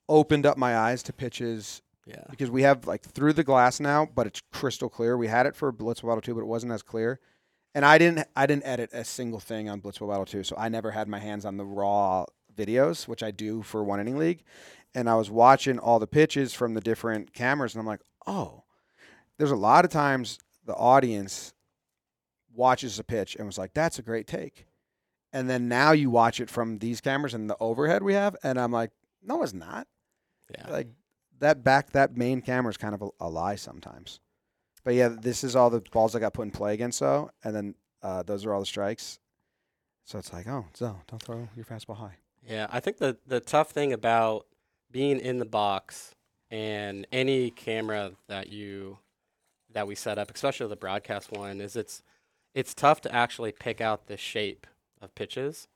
opened up my eyes to pitches yeah. because we have like through the glass now, but it's crystal clear. We had it for Blitzball Battle 2, but it wasn't as clear. And I didn't I didn't edit a single thing on Blitzball Battle 2, so I never had my hands on the raw videos, which I do for one inning league. And I was watching all the pitches from the different cameras, and I'm like, oh, there's a lot of times the audience watches a pitch and was like, that's a great take. And then now you watch it from these cameras and the overhead we have, and I'm like, no, it's not Yeah. like that back that main camera is kind of a, a lie sometimes. But yeah, this is all the balls I got put in play against So, and then uh, those are all the strikes. So it's like, oh, so don't throw your fastball high. Yeah, I think the the tough thing about being in the box and any camera that you that we set up, especially the broadcast one, is it's it's tough to actually pick out the shape of pitches.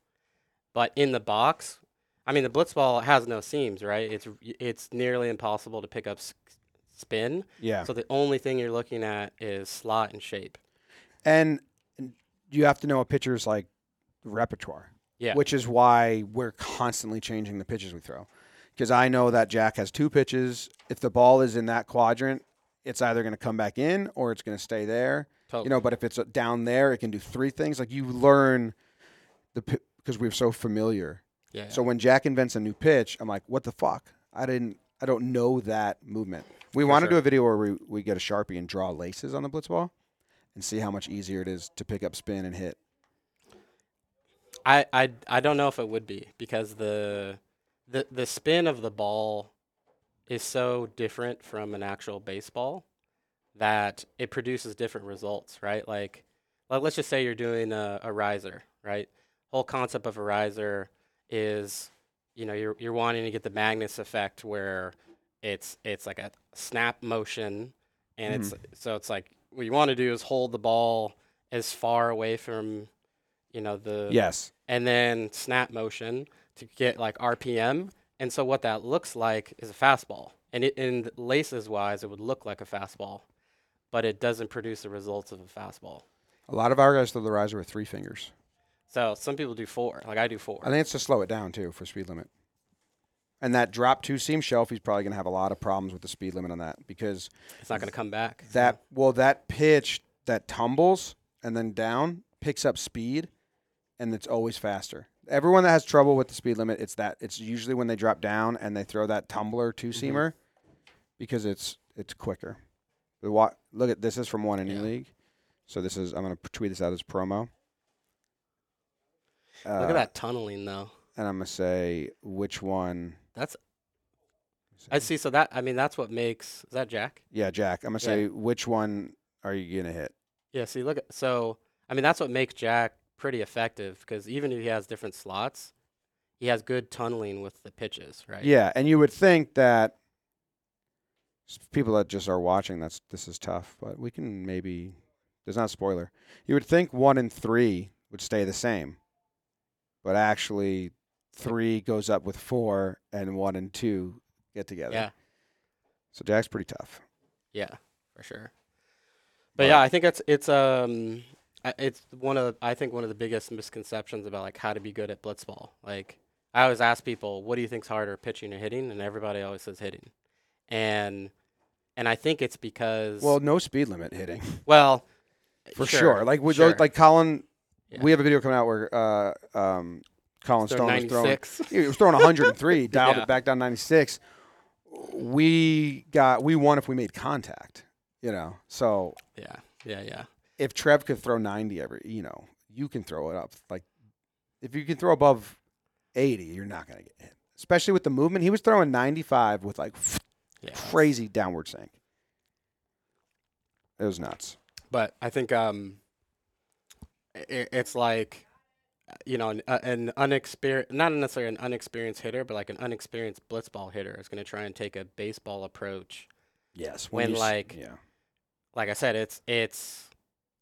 But in the box, I mean, the blitzball has no seams, right? It's it's nearly impossible to pick up s- spin. Yeah, So the only thing you're looking at is slot and shape. and you have to know a pitcher's like repertoire. Yeah. which is why we're constantly changing the pitches we throw. Because I know that Jack has two pitches. If the ball is in that quadrant, it's either going to come back in or it's going to stay there. Totally. you know but if it's uh, down there it can do three things like you learn the because we're so familiar yeah. so when jack invents a new pitch i'm like what the fuck i didn't i don't know that movement we want to sure. do a video where we, we get a sharpie and draw laces on the blitz ball and see how much easier it is to pick up spin and hit I, I I don't know if it would be because the the the spin of the ball is so different from an actual baseball that it produces different results, right? Like, like let's just say you're doing a, a riser, right? Whole concept of a riser is, you know, you're you're wanting to get the Magnus effect where it's it's like a snap motion, and it's mm-hmm. so it's like what you want to do is hold the ball as far away from, you know, the yes and then snap motion to get like RPM. And so what that looks like is a fastball. And it, in laces wise, it would look like a fastball, but it doesn't produce the results of a fastball. a lot of our guys throw the riser with three fingers So some people do four, like I do four. i think it's to slow it down too for speed limit. And that drop two seam shelf he's probably going to have a lot of problems with the speed limit on that because it's not going to come back. that well that pitch that tumbles and then down picks up speed and it's always faster. Everyone that has trouble with the speed limit it's that it's usually when they drop down and they throw that tumbler two mm-hmm. seamer because it's it's quicker. The wa- look at this is from one inning Yeah. league. So this is i'm going to tweet this out as promo Uh, Look at that tunneling though. And I'm gonna say which one. That's I see. So that I mean, that's what makes is that Jack? Yeah, Jack. I'm gonna Yeah. say which one are you gonna hit? Yeah. See, look at so I mean, that's what makes Jack pretty effective because even if he has different slots, he has good tunneling with the pitches, right? Yeah, and you would think that people that just are watching, that's this is tough, but we can maybe. There's not a spoiler. You would think one and three would stay the same, but actually, three goes up with four, and one and two get together. Yeah. So Jack's pretty tough. Yeah, for sure. But yeah, I think it's it's um it's one of I think one of the biggest misconceptions about like how to be good at blitzball. Like I always ask people, what do you think's harder, pitching or hitting? And everybody always says hitting. And and I think it's because Well, no speed limit hitting well for sure. Like with sure. those, like Colin, Yeah. we have a video coming out where uh, um, Colin Stone was throwing 96. He was throwing 103, dialed Yeah. it back down 96. We got we won if we made contact, you know. So Yeah, yeah, yeah. if Trev could throw 90 every, you know, you can throw it up. Like if you can throw above 80, you're not going to get hit. Especially with the movement, he was throwing 95 with like Yeah. crazy downward sink. It was nuts. But I think um, it's like, you know, an, uh, an unexperienced, not necessarily an unexperienced hitter, but like an unexperienced blitzball hitter is going to try and take a baseball approach. Yes, When, s- like, yeah, Like I said, it's it's,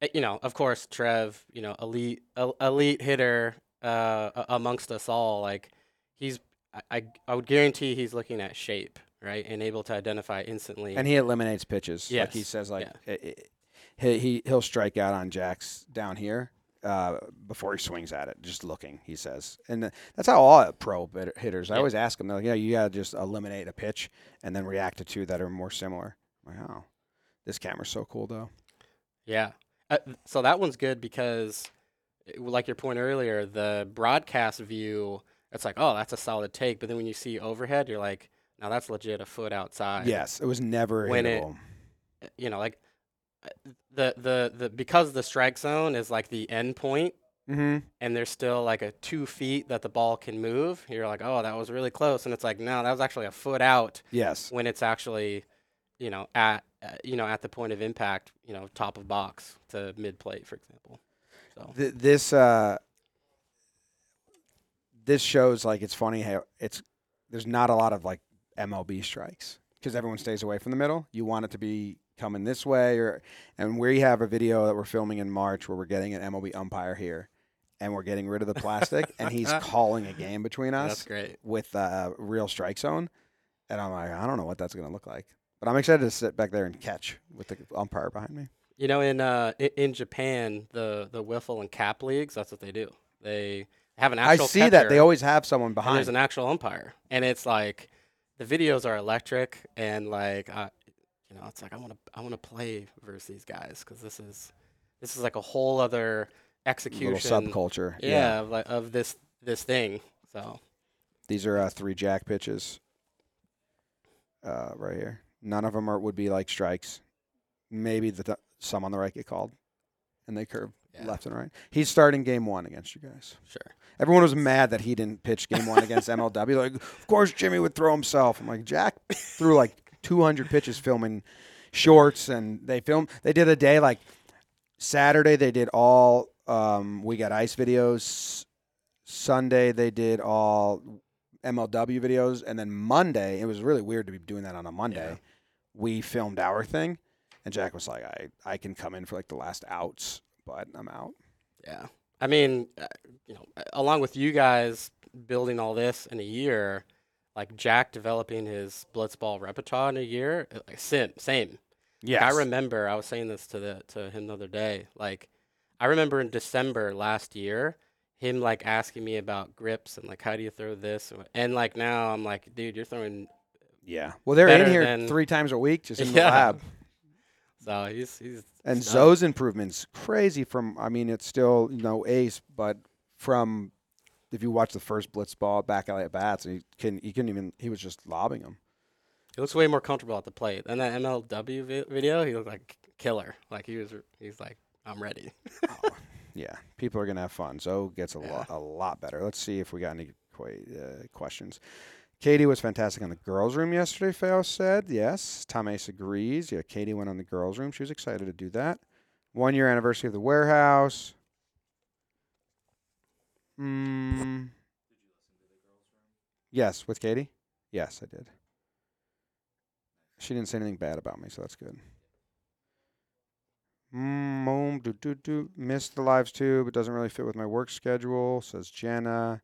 uh, you know, of course, Trev, you know, elite el- elite hitter uh, amongst us all. Like he's, I, I I would guarantee he's looking at shape, right, and able to identify instantly. and he eliminates pitches. like he says, like yeah. i- i- he he he'll strike out on jacks down here uh, before he swings at it, just looking. He says, and that's how all pro hitters. I Yeah. always ask them, they're like, yeah, you gotta just eliminate a pitch and then react to two that are more similar. I'm like, oh, this camera's so cool though. Yeah. Uh, so that one's good because, like your point earlier, the broadcast view, it's like, oh, that's a solid take. But then when you see overhead, you're like, now that's legit a foot outside. Yes, it was never When hittable. Uh, You know, like the the the because the strike zone is like the end point, mm-hmm. and there's still like a two feet that the ball can move. You're like, oh, that was really close, and it's like, no, that was actually a foot out Yes, when it's actually, you know, at uh, you know at the point of impact, you know, top of box to mid plate, for example. So Th- this uh, this shows like it's funny how it's there's not a lot of like MLB strikes because everyone stays away from the middle. You want it to be coming this way, or and we have a video that we're filming in March where we're getting an MLB umpire here, and we're getting rid of the plastic, and he's calling a game between us that's great. with a real strike zone, and I'm like, I don't know what that's gonna look like, but I'm excited to sit back there and catch with the umpire behind me. You know, in uh in Japan, the the wiffle and cap leagues, that's what they do. They have an I actual. see that they always have someone behind. There's an actual umpire, and it's like the videos are electric, and like uh, you know, it's like I want to I want to play versus these guys because this is this is like a whole other execution. little subculture. Yeah, of, like, of this this thing. So These are uh, three jack pitches. Uh, right here. None of them are would be like strikes. Maybe the th- some on the right get called, and they curve yeah, left and right. He's starting game one against you guys. sure. Everyone was mad that he didn't pitch game one against MLW. Like, of course Jimmy would throw himself. I'm like, Jack threw like 200 pitches filming shorts, and they filmed. They did a day like Saturday. They did all. Um, we got ice videos. Sunday they did all MLW videos, and then Monday it was really weird to be doing that on a Monday. Yeah. We filmed our thing, and Jack was like, "I I can come in for like the last outs, but I'm out." Yeah. I mean, uh, you know, along with you guys building all this in a year, like Jack developing his blitzball repertoire in a year, uh, like same, same. Like, I remember I was saying this to the to him the other day. Like I remember in December last year, him like asking me about grips and like how do you throw this and, and like now I'm like, dude, you're throwing. Yeah. Well, they're in here than- three times a week, just in the Yeah. lab. So he's he's And he's. Zoe's improvements crazy. From I mean, it's still no ace, but from if you watch the first blitz ball back alley at bats, and he can he couldn't even he was just lobbing them. He looks way more comfortable at the plate. And that MLW vi- video, he looked like killer. Like he was, he's like, I'm ready. Yeah, people are gonna have fun. So gets a Yeah. lot a lot better. Let's see if we got any qu- uh, questions. Katie was fantastic on the girls' room yesterday. Faust said yes. Tom Ace agrees. Yeah, Katie went on the girls' room. She was excited to do that. One year anniversary of the warehouse. Mm. Yes, with Katie. Yes, I did. She didn't say anything bad about me, so that's good. Mm, do, do, do. Missed the lives too, but doesn't really fit with my work schedule, says Jenna.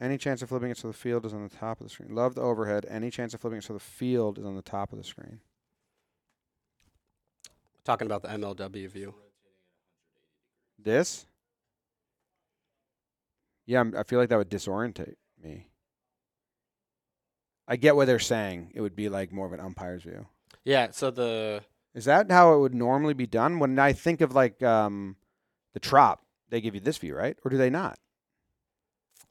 Any chance of flipping it so the field is on the top of the screen? Love the overhead. Any chance of flipping it so the field is on the top of the screen? Talking about the MLW view. This? Yeah, I'm, I feel like that would disorientate me. I get what they're saying. It would be like more of an umpire's view. Yeah. So the Is that how it would normally be done? When I think of like um, the trop, they give you this view, right? Or do they not?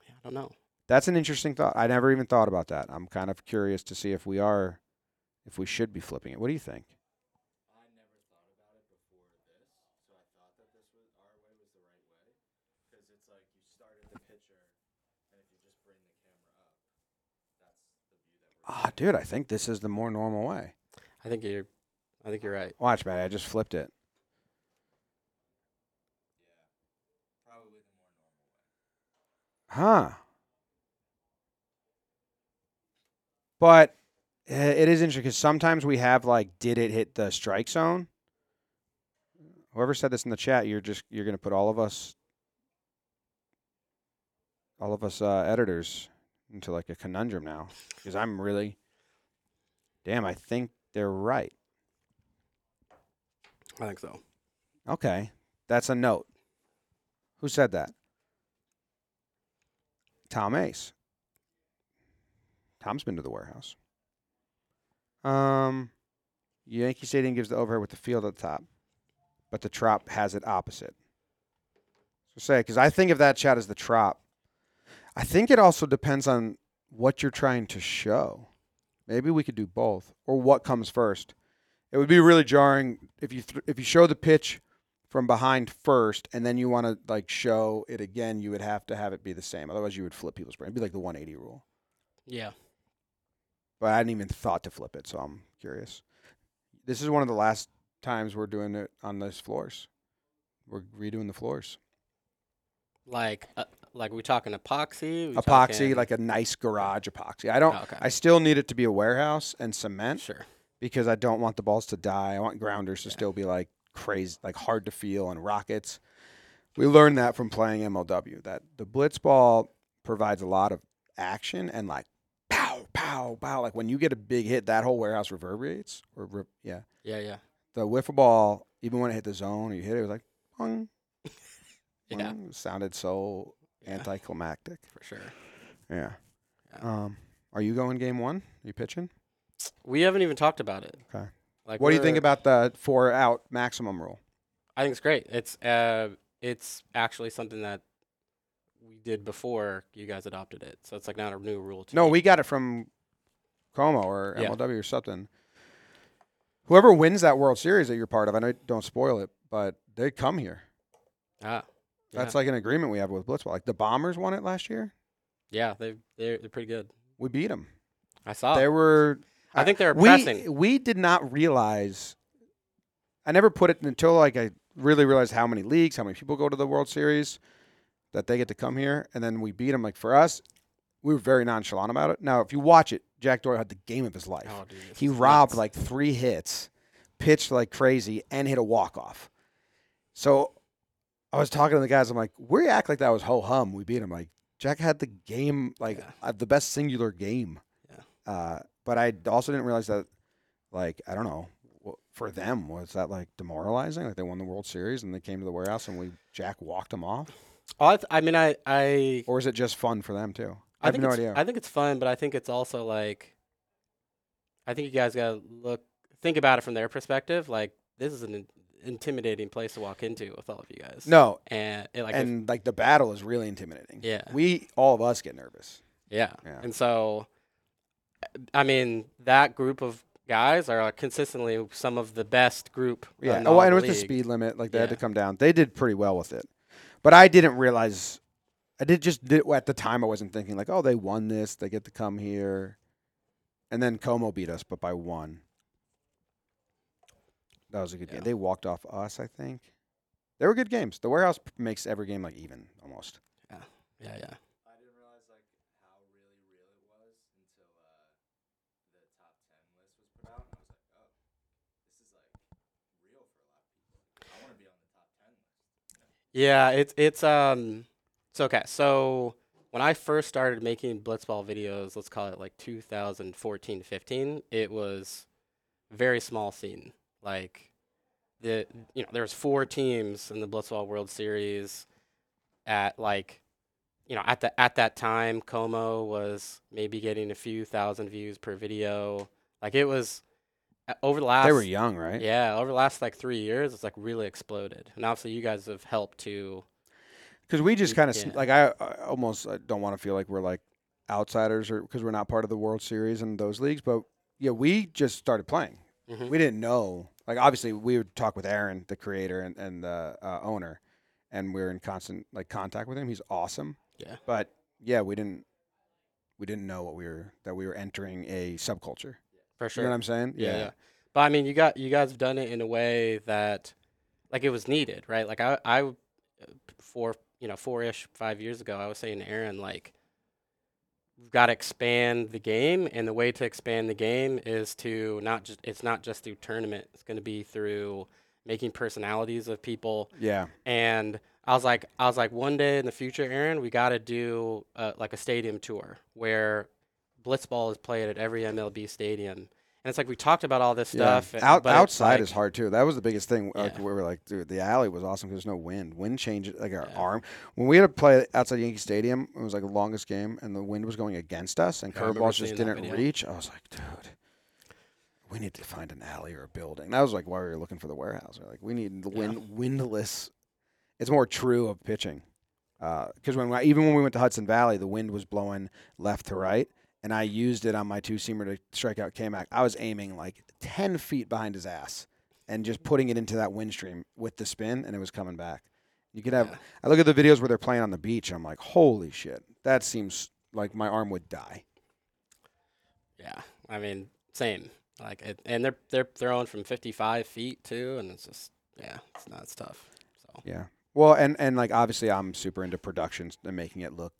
I don't know. That's an interesting thought. I never even thought about that. I'm kind of curious to see if we are, if we should be flipping it. What do you think? I never thought about it before this, so I thought that this was our way was the right way, because it's like you started the picture, and if you just bring the camera up, that's the view that we're. Ah, dude, I think this is the more normal way. I think you're. I think you're right. Watch, man. I just flipped it. Probably the more normal way. Huh. But uh, it is interesting because sometimes we have like, did it hit the strike zone? Whoever said this in the chat, you're just you're gonna put all of us, all of us uh, editors into like a conundrum now because I'm really, damn, I think they're right. I think so. Okay, that's a note. Who said that? Tom Ace. Tom's been to the warehouse. Um, Yankee Stadium gives the overhead with the field at the top, but the trop has it opposite. So say, because I think of that chat as the trop. I think it also depends on what you're trying to show. Maybe we could do both, or what comes first. It would be really jarring if you th- if you show the pitch from behind first, and then you want to like show it again. You would have to have it be the same. Otherwise, you would flip people's brain. It'd be like the 180 rule. Yeah. But I hadn't even thought to flip it, so I'm curious. This is one of the last times we're doing it on those floors. We're redoing the floors. Like, uh, like we talking epoxy? We Epoxy, talking- like a nice garage epoxy. I don't. Oh, okay. I still need it to be a warehouse and cement sure. because I don't want the balls to die. I want grounders to Yeah. still be like crazy, like hard to feel and rockets. We learned that from playing MLW that the blitz ball provides a lot of action and like pow, pow, pow. Like when you get a big hit, that whole warehouse reverberates. Or re- yeah, Yeah, yeah, the wiffle ball, even when it hit the zone or you hit it, it was like, pong, yeah, sounded so yeah, anticlimactic. for sure. Yeah. Yeah. Um, are you going game one? Are you pitching? We haven't even talked about it. Okay. Like, What do you think about the four out maximum rule? I think it's great. It's uh, it's actually something that we did before you guys adopted it. So it's like not a new rule. To No, me. we got it from Como or Yeah. MLW or something. Whoever wins that World Series that you're part of, I know don't spoil it, but they come here. ah, That's yeah. like an agreement we have with Blitzball. Like the Bombers won it last year. yeah, they they're they're pretty good. We beat them. I saw. they were. I think they're we pressing. we did not realize. I never put it until like I really realized how many leagues, how many people go to the World Series, that they get to come here, and then we beat them. Like for us, we were very nonchalant about it. Now, if you watch it, Jack Doyle had the game of his life. Oh, dude, he robbed nuts. like three hits, pitched like crazy, and hit a walk off. So I was talking to the guys. I'm like, we act like that was ho hum. We beat him. Like Jack had the game, like Yeah. uh, the best singular game. Yeah. Uh, but I also didn't realize that, like, I don't know, for them was that like demoralizing? Like they won the World Series and they came to the warehouse and we Jack walked them off, Oh, I, th- I mean, I I or is it just fun for them too? I, I have no idea. I think it's fun, but I think it's also like, I think you guys gotta look, think about it from their perspective. Like, this is an intimidating place to walk into with all of you guys. no, and it, like, if- like the battle is really intimidating. yeah, we all of us get nervous. yeah, Yeah. and so, I mean, that group of guys are consistently some of the best group. Yeah. Oh, and with the speed limit, like they had to come down. They did pretty well with it, but I didn't realize. I did just did, at the time. I wasn't thinking like, oh, they won this. They get to come here, and then Como beat us, but by one. That was a good Yeah. game. They walked off us, I think. They were good games. The warehouse p- makes every game like even almost. Yeah, yeah. Yeah. I didn't realize like how really real it was until uh, the top ten list was put out, and I was like, oh, this is like real for a lot of people. I want to be on the top ten list. Yeah, it's it's um it's okay. So when I first started making blitzball videos, let's call it like 2014, 15, it was very small scene. Like the you know, there was four teams in the blitzball World Series at like you know, at the at that time Como was maybe getting a few thousand views per video. Like it was uh, over the last They were young, right? yeah, over the last like three years, it's like really exploded. And obviously, you guys have helped to. Because we just kind of yeah. like I, I almost I don't want to feel like we're like outsiders or because we're not part of the World Series and those leagues, but yeah, we just started playing. Mhm. We didn't know. Like obviously, we would talk with Aaron, the creator and, and the uh, owner, and we're in constant like contact with him. He's awesome. Yeah. But yeah, we didn't we didn't know what we were that we were entering a subculture. For sure. You know what I'm saying? yeah, yeah. But I mean, you got you guys have done it in a way that, like, it was needed, right? Like I, I, uh, four, you know, four ish, five years ago, I was saying to Aaron, like, we've got to expand the game, and the way to expand the game is to not just it's not just through tournament. It's going to be through making personalities of people Yeah. and I was like, I was like, one day in the future, Aaron, we got to do uh, like a stadium tour where blitzball is played at every MLB stadium, and it's like we talked about all this stuff. uh, Out, outside like- is hard too. That was the biggest thing. Like we were like, dude, the alley was awesome because there's no wind. Wind changes like our Yeah. arm. When we had to play outside Yankee Stadium, it was like the longest game, and the wind was going against us, and Yeah, curveballs just didn't reach. I was like, dude, we need to find an alley or a building. That was like why we were looking for the warehouse. We're like, we need the Yeah. wind windless. It's more true of pitching, because when I, even when we went to Hudson Valley, the wind was blowing left to right, and I used it on my two seamer to strike out K Mac. I was aiming like ten feet behind his ass and just putting it into that wind stream with the spin, and it was coming back. You could have. Yeah. I look at the videos where they're playing on the beach. I'm like, holy shit, that seems like my arm would die. Yeah, I mean, same. Like, it, and they're they're throwing from 55 feet too, and it's just yeah, it's not it's tough. So Yeah. Well, and and like obviously, I'm super into productions and making it look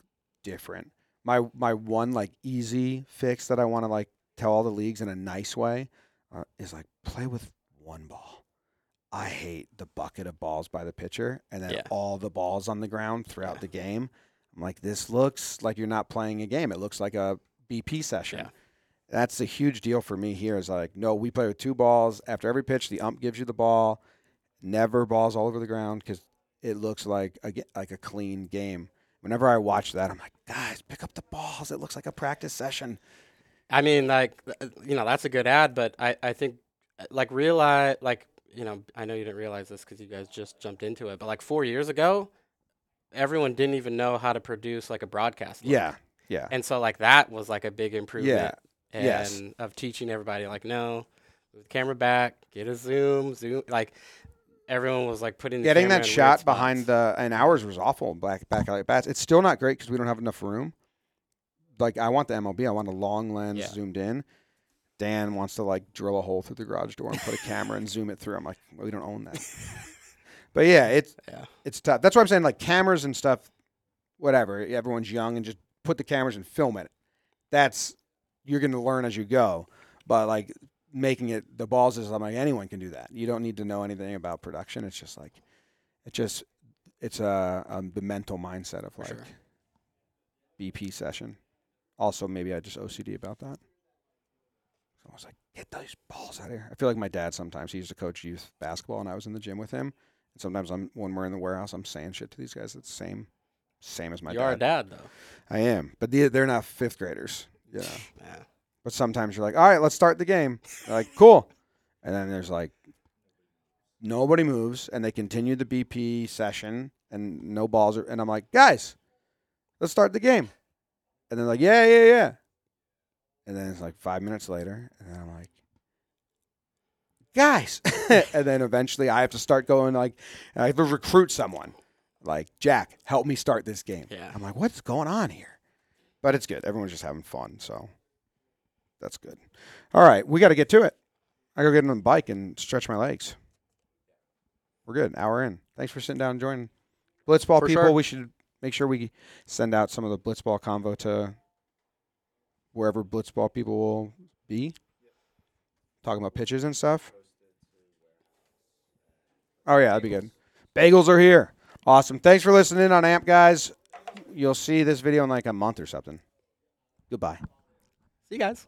different. My my one like easy fix that I want to like tell all the leagues in a nice way uh, is like play with one ball. I hate the bucket of balls by the pitcher and then Yeah. all the balls on the ground throughout Yeah. the game. I'm like, this looks like you're not playing a game. It looks like a BP session. Yeah. That's a huge deal for me here. Is like, no, we play with two balls. After every pitch, the ump gives you the ball. Never balls all over the ground because it looks like a, like a clean game. Whenever I watch that, I'm like, guys, pick up the balls. It looks like a practice session. I mean, like, you know, that's a good ad, but I, I think, uh, like, realize, like, you know, I know you didn't realize this because you guys just jumped into it, but like four years ago, everyone didn't even know how to produce like a broadcast. look. Yeah, yeah, And so, like, that was like a big improvement. And yes. of teaching everybody, like, no, move the camera back, get a zoom, zoom. Like, everyone was like putting the Getting that shot behind the and ours was awful. Back back alley bats. It's still not great because we don't have enough room. Like I want the MLB. I want a long lens Yeah. zoomed in. Dan wants to like drill a hole through the garage door and put a camera and zoom it through. I'm like, well, we don't own that. but yeah, it's Yeah. it's tough. That's why I'm saying like cameras and stuff, whatever. Everyone's young and just put the cameras and film it. That's you're going to learn as you go. But like making it the balls is I'm like anyone can do that. You don't need to know anything about production. It's just like it just it's a um, the mental mindset of like sure. BP session. Also, maybe I just OCD about that. So I was like, get those balls out of here. I feel like my dad sometimes. He used to coach youth basketball, and I was in the gym with him. And sometimes I'm when we're in the warehouse, I'm saying shit to these guys. That's the same, same as my you dad. are a dad, though. I am, but they, they're not fifth graders. Yeah. Yeah. But sometimes you're like, all right, let's start the game. They're like, cool. And then there's like, nobody moves, and they continue the BP session, and no balls are. And I'm like, guys, let's start the game. And they're like, yeah, yeah, yeah. And then it's like five minutes later, and then I'm like, guys, and then eventually I have to start going like I have to recruit someone. Like Jack, help me start this game. Yeah. I'm like, what's going on here? But it's good. Everyone's just having fun, so that's good. All right, we got to get to it. I go get on the bike and stretch my legs. We're good. Hour in. Thanks for sitting down and joining. Blitzball For people, sure. we should make sure we send out some of the Blitzball convo to wherever Blitzball people will be. Talking about pitches and stuff. Oh yeah, that'd be good. Bagels are here. Awesome. Thanks for listening on AMP, guys. You'll see this video in like a month or something. Goodbye. See you guys.